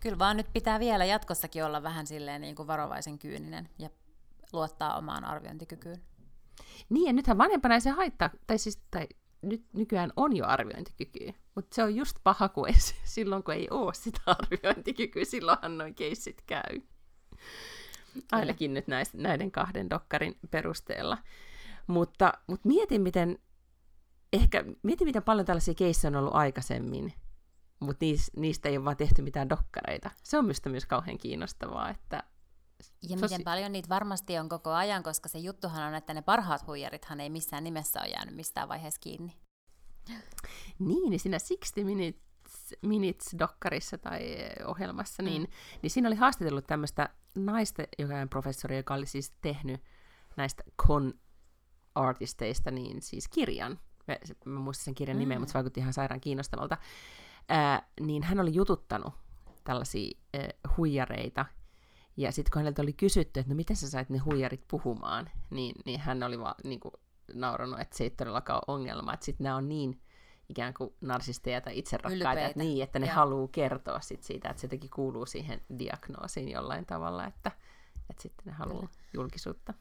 Kyllä vaan nyt pitää vielä jatkossakin olla vähän silleen niin kuin varovaisen kyyninen ja luottaa omaan arviointikykyyn. Niin, ja nythän vanhempana ei se haittaa, tai siis tai nyt nykyään on jo arviointikykyä, mutta se on just paha, se- silloin kun ei ole sitä arviointikykyä, silloinhan noin keissit käy. Ainakin nyt näiden kahden dokkarin perusteella. Mutta, mutta mietin, miten, ehkä, mietin, miten paljon tällaisia keissejä on ollut aikaisemmin, mutta niis, niistä ei ole vaan tehty mitään dokkareita. Se on minusta myös kauhean kiinnostavaa, että Ja miten paljon niitä varmasti on koko ajan, koska se juttuhan on, että ne parhaat huijarithan ei missään nimessä ole jäänyt mistään vaiheessa kiinni. Niin, niin siinä 60 Minutes, Minutes-dokkarissa tai eh, ohjelmassa, niin, Mm. niin siinä oli haastatellut tämmöistä naista, joka on professori, joka oli siis tehnyt näistä con-artisteista niin siis kirjan. Mä, mä muistan sen kirjan nimeä, Mm. mutta se vaikutti ihan sairaan kiinnostavalta. Ää, niin hän oli jututtanut tällaisia äh, huijareita, ja sitten kun häneltä oli kysytty, että no miten sä sait ne huijarit puhumaan, niin, niin hän oli vaan niin kuin, nauranut, että se ei todellakaan ole ongelma, että sitten nämä on niin ikään kuin narsisteja tai itserakkaita, että, niin, että ne joo. haluaa kertoa sit siitä, että se jotenkin kuuluu siihen diagnoosiin jollain tavalla, että, että sitten ne haluaa Kyllä. julkisuutta.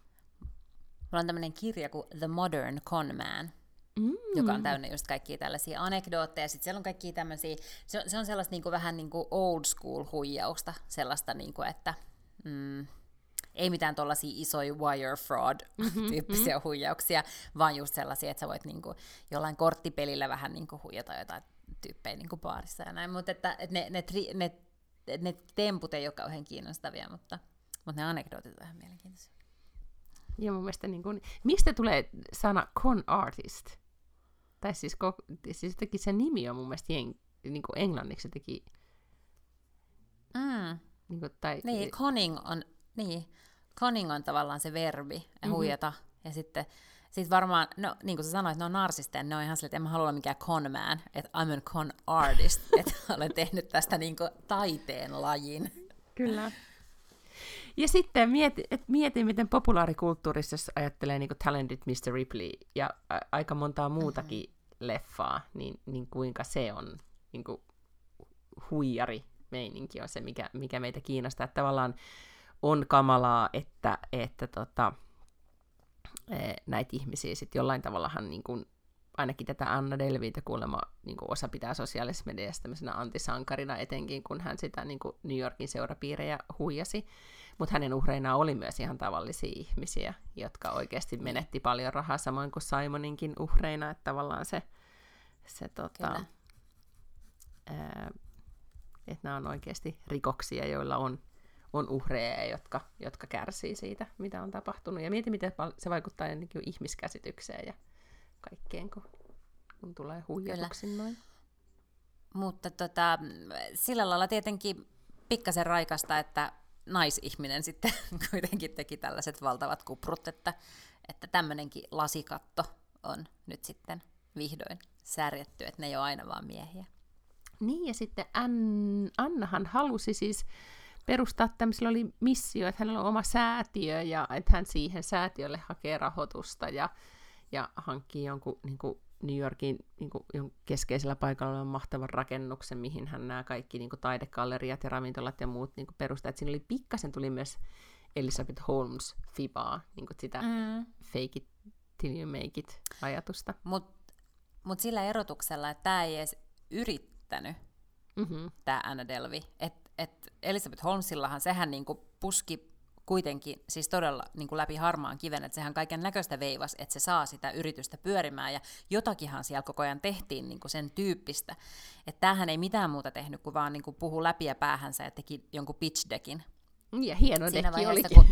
Mulla on tämmöinen kirja kuin The Modern Con Man, Mm. joka on täynnä just kaikkia tällaisia anekdootteja. Sitten siellä on kaikkia tämmöisiä, se on, se on sellaista niinku vähän niin kuin old school huijausta, sellaista, niinku, että mm, ei mitään tuollaisia isoja wire fraud tyyppisiä mm-hmm. huijauksia, vaan just sellaisia, että sä voit niinku jollain korttipelillä vähän niinku huijata jotain tyyppejä niinku baarissa ja näin. Mutta että, ne, ne, tri, ne, ne temput ei ole kauhean kiinnostavia, mutta, mutta ne anekdootit on ihan mielenkiintoisia. Ja mun mielestä, niin kuin, mistä tulee sana con artist? Tai siis, ko- siis jotenkin se nimi on mun mielestä jen, niin kuin englanniksi jotenkin, Mm. niin kuin, tai, Niin, conning on, niin, conning on tavallaan se verbi, ja Mhm. huijata. Ja sitten sit varmaan, no niin kuin sä sanoit, ne on narsisteja, ne on ihan silleen, että en mä halua olla mikään con man, että I'm a con artist, että olen tehnyt tästä niin kuin taiteen lajin. Kyllä. Ja sitten mieti, et mieti, miten populaarikulttuurissa, jos ajattelee niin Talented Mr. Ripley ja a- aika montaa muutakin mm-hmm. leffaa, niin, niin kuinka se on niin kuin huijari meininki on se, mikä, mikä meitä kiinnostaa. Että tavallaan on kamalaa, että, että tota, eh, näitä ihmisiä sitten jollain tavallahan niin kuin, ainakin tätä Anna Delviitä kuulemma niin kuin osa pitää sosiaalisessa mediassa tämmöisenä antisankarina, etenkin kun hän sitä niin kuin New Yorkin seurapiirejä huijasi. Mutta hänen uhreinaan oli myös ihan tavallisia ihmisiä, jotka oikeasti menetti paljon rahaa, samoin kuin Simoninkin uhreina, että tavallaan se, se tota, ää, että nämä on oikeasti rikoksia, joilla on, on uhreja, jotka, jotka kärsii siitä, mitä on tapahtunut. Ja mieti, miten se vaikuttaa kuin ihmiskäsitykseen ja kaikkeen, kun, kun tulee huijatuksi noin. Mutta tota, sillä lailla tietenkin pikkasen raikasta, että naisihminen sitten kuitenkin teki tällaiset valtavat kuprut, että, että tämmöinenkin lasikatto on nyt sitten vihdoin särjetty, että ne ei ole aina vaan miehiä. Niin, ja sitten Ann, Annahan halusi siis perustaa tämmöisellä oli missio, että hänellä on oma säätiö ja että hän siihen säätiölle hakee rahoitusta ja, ja hankkii jonkun niin kuin New Yorkin niin kuin, keskeisellä paikalla olevan mahtavan rakennuksen, mihin hän nämä kaikki niin kuin, taidekalleriat ja ravintolat ja muut niin kuin, perustaa. Et siinä oli pikkasen tuli myös Elizabeth Holmes fibaa, niin kuin sitä mm. fake it till you make it ajatusta. Mutta mut sillä erotuksella, että tämä ei edes yrittänyt, mm-hmm. tämä Anna Delvi. Että et Elizabeth Holmesillahan sehän niinku puski kuitenkin siis todella niin kuin läpi harmaan kiven, että sehän kaiken näköistä veivas, että se saa sitä yritystä pyörimään, ja jotakinhan siellä koko ajan tehtiin niin kuin sen tyyppistä. Että tämähän ei mitään muuta tehnyt, kuin vaan niin kuin puhu läpi ja päähänsä ja teki jonkun pitch deckin. Ja hieno siinä dekki olikin. Kun,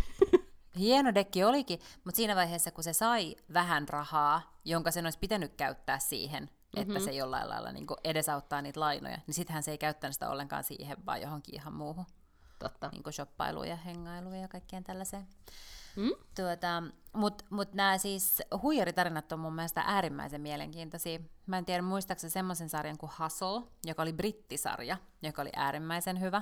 hieno dekki olikin, mutta siinä vaiheessa, kun se sai vähän rahaa, jonka sen olisi pitänyt käyttää siihen, että mm-hmm. se jollain lailla niin edesauttaa niitä lainoja, niin sittenhän se ei käyttänyt sitä ollenkaan siihen, vaan johonkin ihan muuhun. Totta. Niin shoppailuun ja hengailuun ja kaikkeen tällaiseen. Mm? Tuota, Mutta mut nämä siis huijaritarinat on mun mielestä äärimmäisen mielenkiintoisia. Mä en tiedä muistaakseni semmoisen sarjan kuin Hustle, joka oli brittisarja, joka oli äärimmäisen hyvä.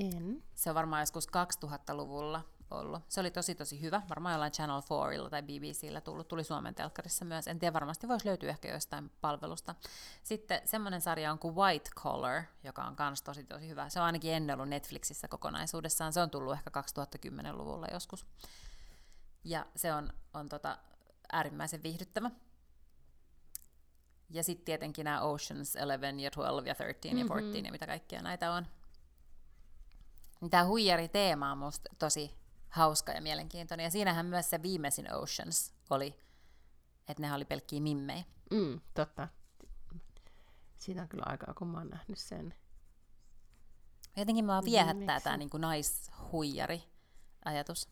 En. Se on varmaan joskus 2000-luvulla ollut. Se oli tosi tosi hyvä, varmaan jollain Channel 4 tai BBCllä tullut, tuli Suomen telkkarissa myös. En tiedä, varmasti voisi löytyä ehkä jostain palvelusta. Sitten semmoinen sarja on kuin White Collar, joka on myös tosi tosi hyvä. Se on ainakin ennen ollut Netflixissä kokonaisuudessaan. Se on tullut ehkä 2010-luvulla joskus. Ja se on, on tota, äärimmäisen viihdyttävä. Ja sitten tietenkin nämä Oceans 11 ja 12 ja 13 mm-hmm. ja 14 ja mitä kaikkia näitä on. Tämä huijari-teema on musta tosi hauska ja mielenkiintoinen. Ja siinähän myös se viimeisin Oceans oli, että ne oli pelkkiä mimmejä. Mm, totta. Siitä on kyllä aikaa, kun mä oon nähnyt sen. Jotenkin mua viehättää tämä niin naishuijari-ajatus.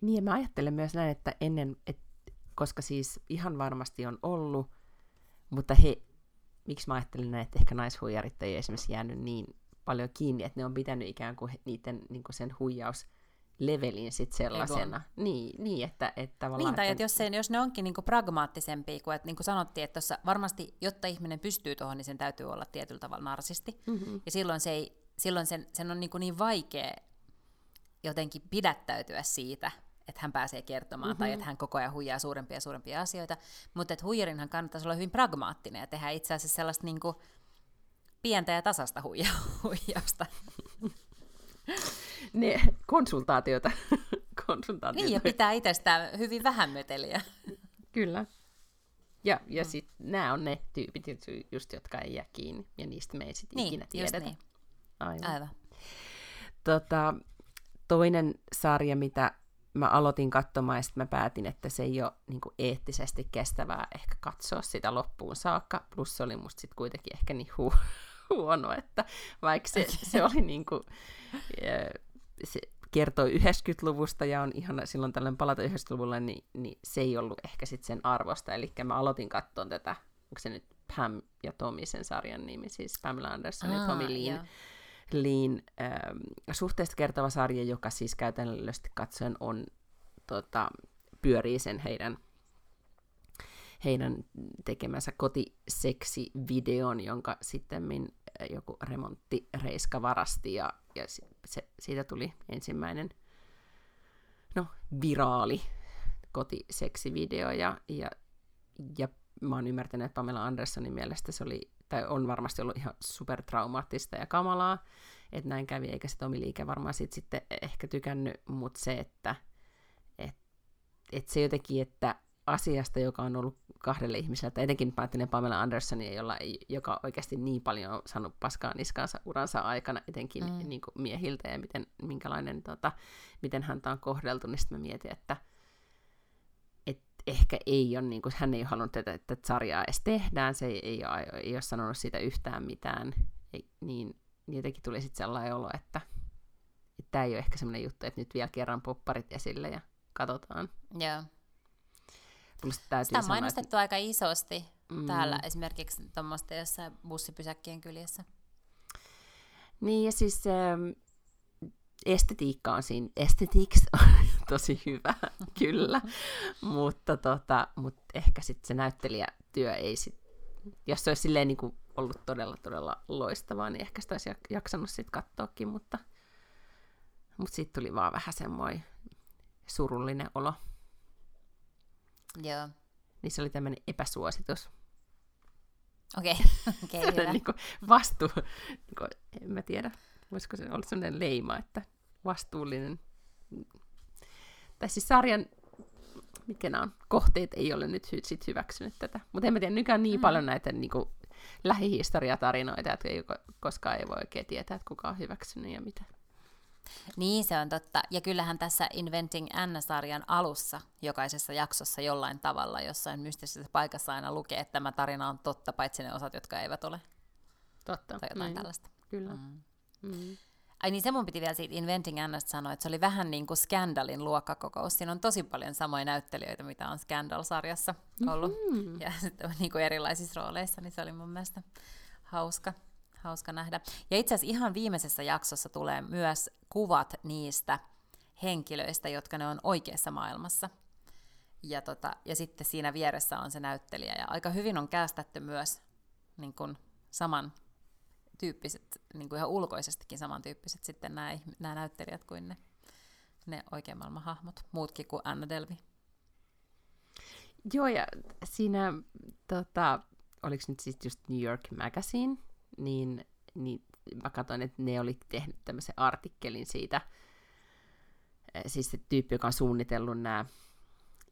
Niin, ja mä ajattelen myös näin, että ennen, et, koska siis ihan varmasti on ollut, mutta he, miksi mä ajattelen näin, että ehkä naishuijarit ei esimerkiksi jäänyt niin paljon kiinni, että ne on pitänyt ikään kuin niiden niin kuin sen huijaus levelin sit sellaisena. Niin, niin, että, että tavallaan... Niin, tai että, jos, se, jos ne onkin niinku pragmaattisempia, kuin että niin kuin sanottiin, että tuossa varmasti, jotta ihminen pystyy tuohon, niin sen täytyy olla tietyllä tavalla narsisti. Mm-hmm. Ja silloin, se ei, silloin sen, sen on niin, kuin niin vaikea jotenkin pidättäytyä siitä, että hän pääsee kertomaan, mm-hmm. tai että hän koko ajan huijaa suurempia ja suurempia asioita. Mutta että huijarinhan kannattaisi olla hyvin pragmaattinen ja tehdä itse asiassa sellaista niin kuin, pientä ja tasasta huijausta. Ne konsultaatioita. konsultaatioita. Niin, ja pitää itsestään hyvin vähän möteliä. Kyllä. Ja, ja mm. sitten nämä on ne tyypit, just, jotka ei jää kiinni, ja niistä me ei sitten niin, ikinä tiedetä. Niin. Aivan. Aivan. Tota, toinen sarja, mitä mä aloitin katsomaan, ja sitten mä päätin, että se ei ole niin kuin, eettisesti kestävää ehkä katsoa sitä loppuun saakka. Plus se oli musta sitten kuitenkin ehkä niin hu- huono, että vaikka se, se oli niin kuin, se kertoi 90-luvusta ja on ihan silloin tällainen palata 90-luvulle, niin, niin se ei ollut ehkä sitten sen arvosta. Eli mä aloitin katsoa tätä, onko se nyt Pam ja Tommy sen sarjan nimi, siis Pamela Anderson ja Tommy Leen, Leen ähm, suhteesta kertova sarja, joka siis käytännöllisesti katsoen on, tota, pyörii sen heidän heidän tekemänsä kotiseksi-videon, jonka sitten joku remonttireiska varasti ja, ja se, siitä tuli ensimmäinen no, viraali kotiseksivideo ja, ja, ja mä oon ymmärtänyt, että Pamela Andersonin mielestä se oli, tai on varmasti ollut ihan supertraumaattista ja kamalaa, että näin kävi, eikä se Tomi Liike varmaan sit sitten ehkä tykännyt, mutta se, että et, et se jotenkin, että asiasta, joka on ollut kahdelle ihmiselle, että etenkin päättinen Pamela Andersonia, jolla ei, joka oikeasti niin paljon on saanut paskaa niskansa uransa aikana, etenkin mm. niin kuin miehiltä ja miten, minkälainen, tota, miten häntä on kohdeltu, niin sitten mä mietin, että et ehkä ei ole, niin kuin, hän ei ole halunnut, että, että sarjaa edes tehdään, se ei, ei, ole, ei ole sanonut siitä yhtään mitään, ei, niin, niin jotenkin tuli sitten sellainen olo, että tämä ei ole ehkä semmoinen juttu, että nyt vielä kerran popparit esille ja katsotaan. Joo. Yeah. Plus Sitä on sanoa, mainostettu että... aika isosti mm. täällä esimerkiksi tuommoista jossain bussipysäkkien kyljessä. Niin ja siis ähm, estetiikka on siinä, estetiiks tosi hyvä, kyllä. mutta, tota, mutta ehkä sitten se näyttelijätyö ei sit, jos se olisi silleen niin kuin ollut todella, todella loistavaa, niin ehkä sitä olisi jaksanut sitten katsoakin, mutta, mutta sitten tuli vaan vähän semmoinen surullinen olo. Joo. Niin se oli tämmöinen epäsuositus. Okei, okay. okay, niin vastu, niin kuin, en mä tiedä, voisiko se olla sellainen leima, että vastuullinen, tai siis sarjan, mitkä nämä on, kohteet ei ole nyt hy- sit hyväksynyt tätä. Mutta en mä tiedä, nykyään niin mm. paljon näitä niin kuin, lähihistoriatarinoita, että ei, koskaan ei voi oikein tietää, että kuka on hyväksynyt ja mitä. Niin, se on totta. Ja kyllähän tässä Inventing Anna-sarjan alussa jokaisessa jaksossa jollain tavalla jossain mystisessä paikassa aina lukee, että tämä tarina on totta, paitsi ne osat, jotka eivät ole. Totta. Tai jotain Näin. tällaista. Kyllä. Mm. Mm. Ai niin, se mun piti vielä siitä Inventing Annasta sanoa, että se oli vähän niin kuin Scandalin luokkakokous. Siinä on tosi paljon samoja näyttelijöitä, mitä on Scandal-sarjassa ollut. Mm-hmm. Ja sitten niin kuin erilaisissa rooleissa, niin se oli mun mielestä hauska, hauska nähdä. Ja itse asiassa ihan viimeisessä jaksossa tulee myös kuvat niistä henkilöistä, jotka ne on oikeassa maailmassa. Ja, tota, ja sitten siinä vieressä on se näyttelijä. Ja aika hyvin on käästetty myös niin kuin saman tyyppiset, niin kuin ihan ulkoisestikin samantyyppiset sitten nämä, nämä näyttelijät kuin ne, ne oikean maailman hahmot, muutkin kuin Anna Delvi. Joo, ja siinä, tota, oliko nyt siis just New York Magazine, niin, niin mä katsoin, että ne oli tehnyt tämmöisen artikkelin siitä, eh, siis se tyyppi, joka on suunnitellut nämä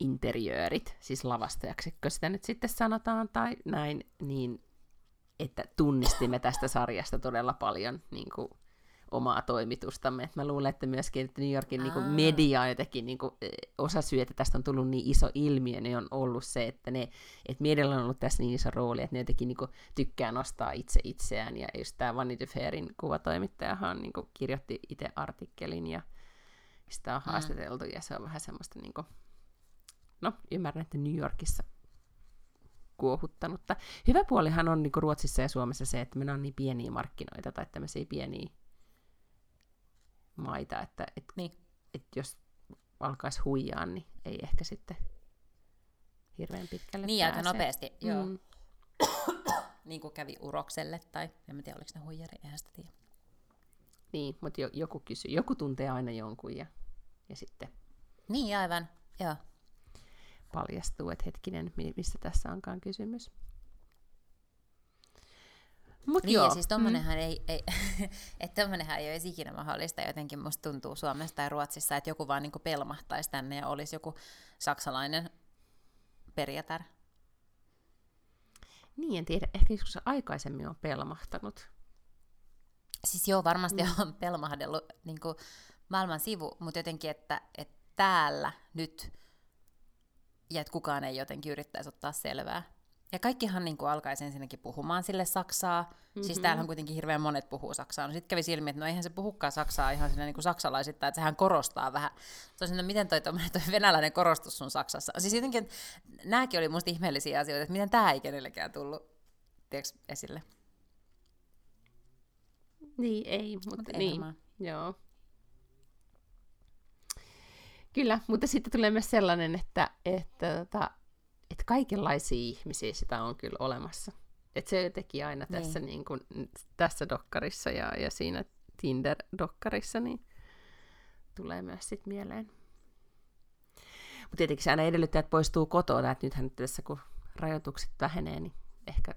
interiöörit, siis lavastajaksi, sitä nyt sitten sanotaan, tai näin, niin että tunnistimme tästä sarjasta todella paljon niin kuin, omaa toimitustamme. Et mä luulen, että myöskin että New Yorkin niin kuin, media jotenkin niin kuin, osa syy, että tästä on tullut niin iso ilmiö, niin on ollut se, että, ne, että medialla on ollut tässä niin iso rooli, että ne jotenkin niin kuin, tykkää nostaa itse itseään. Ja just tämä Vanity Fairin kuvatoimittajahan niin kuin, kirjoitti itse artikkelin ja sitä on haastateltu mm. ja se on vähän semmoista, niin kuin, no ymmärrän, että New Yorkissa kuohuttanutta. Hyvä puolihan on niin kuin Ruotsissa ja Suomessa se, että meillä on niin pieniä markkinoita tai tämmöisiä pieniä maita, että et, niin. et jos alkaisi huijaa, niin ei ehkä sitten hirveän pitkälle Niin, pääse. aika nopeasti, mm. joo. niin kuin kävi Urokselle, tai en mä tiedä, oliko ne huijari, eihän sitä tiedä. Niin, mutta jo, joku kysyy, joku tuntee aina jonkun ja, ja sitten... Niin, aivan, joo paljastuu, että hetkinen, mistä tässä onkaan kysymys. Mut niin, joo. ja siis tommonenhan mm. ei, ei, että tommonenhan ei ole ikinä mahdollista. Jotenkin musta tuntuu Suomessa tai Ruotsissa, että joku vaan niinku pelmahtaisi tänne ja olisi joku saksalainen perjätär. Niin, en tiedä. Ehkä joskus aikaisemmin on pelmahtanut. Siis joo, varmasti mm. on pelmahdellut niin maailman sivu, mutta jotenkin, että, että täällä nyt ja että kukaan ei jotenkin yrittäisi ottaa selvää. Ja kaikkihan niin kuin alkaisi ensinnäkin puhumaan sille saksaa. Mm-hmm. Siis mhm. täällähän kuitenkin hirveän monet puhuu saksaa. No sitten kävi silmi, että no eihän se puhukaan saksaa ihan sinne niin kuin saksalaisittain, että sehän korostaa vähän. Tosin, no miten toi, toi, toi venäläinen korostus sun Saksassa? Siis jotenkin, että nämäkin oli musta ihmeellisiä asioita, että miten tämä ei kenellekään tullut tiedätkö, esille. Niin, ei, mutta Mut niin, joo. Kyllä, mutta sitten tulee myös sellainen, että, että, että, että kaikenlaisia ihmisiä sitä on kyllä olemassa. Että se teki aina niin. tässä, niin kuin, tässä dokkarissa ja, ja siinä Tinder-dokkarissa, niin tulee myös sit mieleen. Mutta tietenkin se aina edellyttää, että poistuu kotoa, että nythän tässä kun rajoitukset vähenee, niin ehkä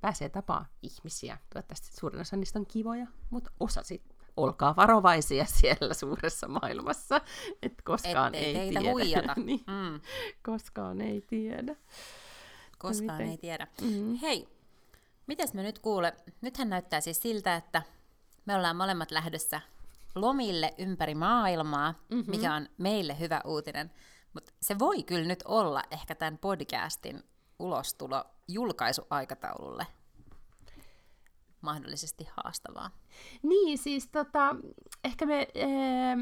pääsee tapaa ihmisiä. Toivottavasti suurin osa niistä on kivoja, mutta osa sit olkaa varovaisia siellä suuressa maailmassa, että koskaan Ettei ei teitä tiedä. huijata. niin, mm. Koskaan ei tiedä. Koskaan ei tiedä. Mm-hmm. Hei, mites me nyt kuule? Nythän näyttää siis siltä, että me ollaan molemmat lähdössä lomille ympäri maailmaa, mm-hmm. mikä on meille hyvä uutinen. Mutta se voi kyllä nyt olla ehkä tämän podcastin ulostulo julkaisuaikataululle mahdollisesti haastavaa. Niin, siis tota, ehkä me ee,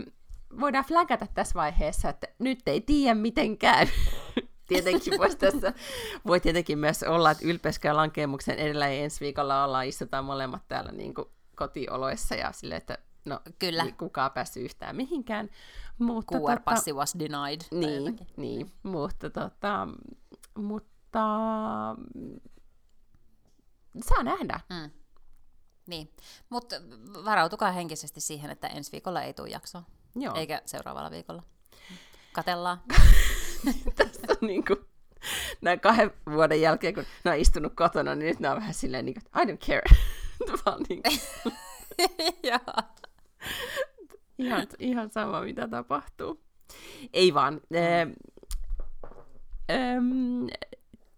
voidaan flagata tässä vaiheessa, että nyt ei tiedä miten käy. tietenkin voisi tässä, voi tietenkin myös olla, että ylpeskään lankemuksen edellä ja ensi viikolla ollaan, istutaan molemmat täällä niin kuin kotioloissa ja sille, että No, Kyllä. ei kukaan päässyt yhtään mihinkään. Mutta QR-passi was denied. Niin, niin, mutta tota, mutta saa nähdä. Mm. Niin, mutta varautukaa henkisesti siihen, että ensi viikolla ei tule jaksoa, Joo, eikä seuraavalla viikolla. Katellaan. tässä on niin kuin, näin kahden vuoden jälkeen, kun ne on istunut kotona, niin nyt ne on vähän silleen, niin kuin, I don't care. Vaan niin kuin, ihan, ihan sama, mitä tapahtuu. Ei vaan. Ää, äm,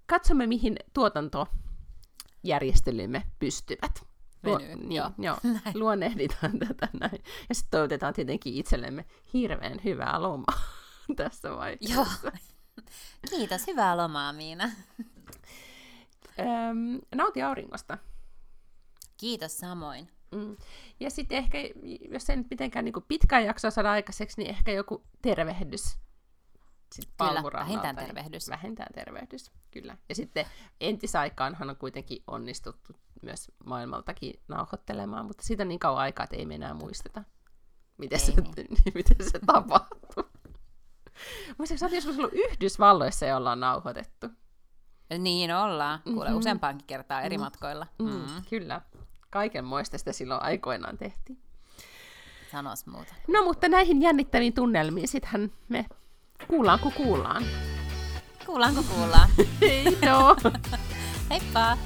katsomme, mihin tuotantojärjestelymme pystyvät. Venyy, niin, joo. joo. Luonnehditaan tätä näin. Ja sitten toivotetaan tietenkin itsellemme hirveän hyvää lomaa tässä vaiheessa. Joo. Kiitos, hyvää lomaa Miina. Öm, nauti auringosta. Kiitos samoin. Mm. Ja sitten ehkä, jos ei nyt mitenkään niin pitkään jaksoa saada aikaiseksi, niin ehkä joku tervehdys. Sitten Kyllä, vähintään niin tervehdys. Vähintään tervehdys, kyllä. Ja sitten entisaikaanhan on kuitenkin onnistuttu myös maailmaltakin nauhoittelemaan, mutta siitä on niin kauan aikaa, että ei me enää muisteta, miten, Ei se, niin. miten se tapahtui. Muistaakseni olet joskus ollut Yhdysvalloissa, jolla on nauhoitettu. Niin ollaan. Kuule Mhm. useampaankin kertaa eri matkoilla. Mm. Mm. Kyllä. Kaiken muista sitä silloin aikoinaan tehtiin. Sanois muuta. No mutta näihin jännittäviin tunnelmiin sittenhän me kuullaan kun kuullaan. Kuullaan? Hei joo! Heippa!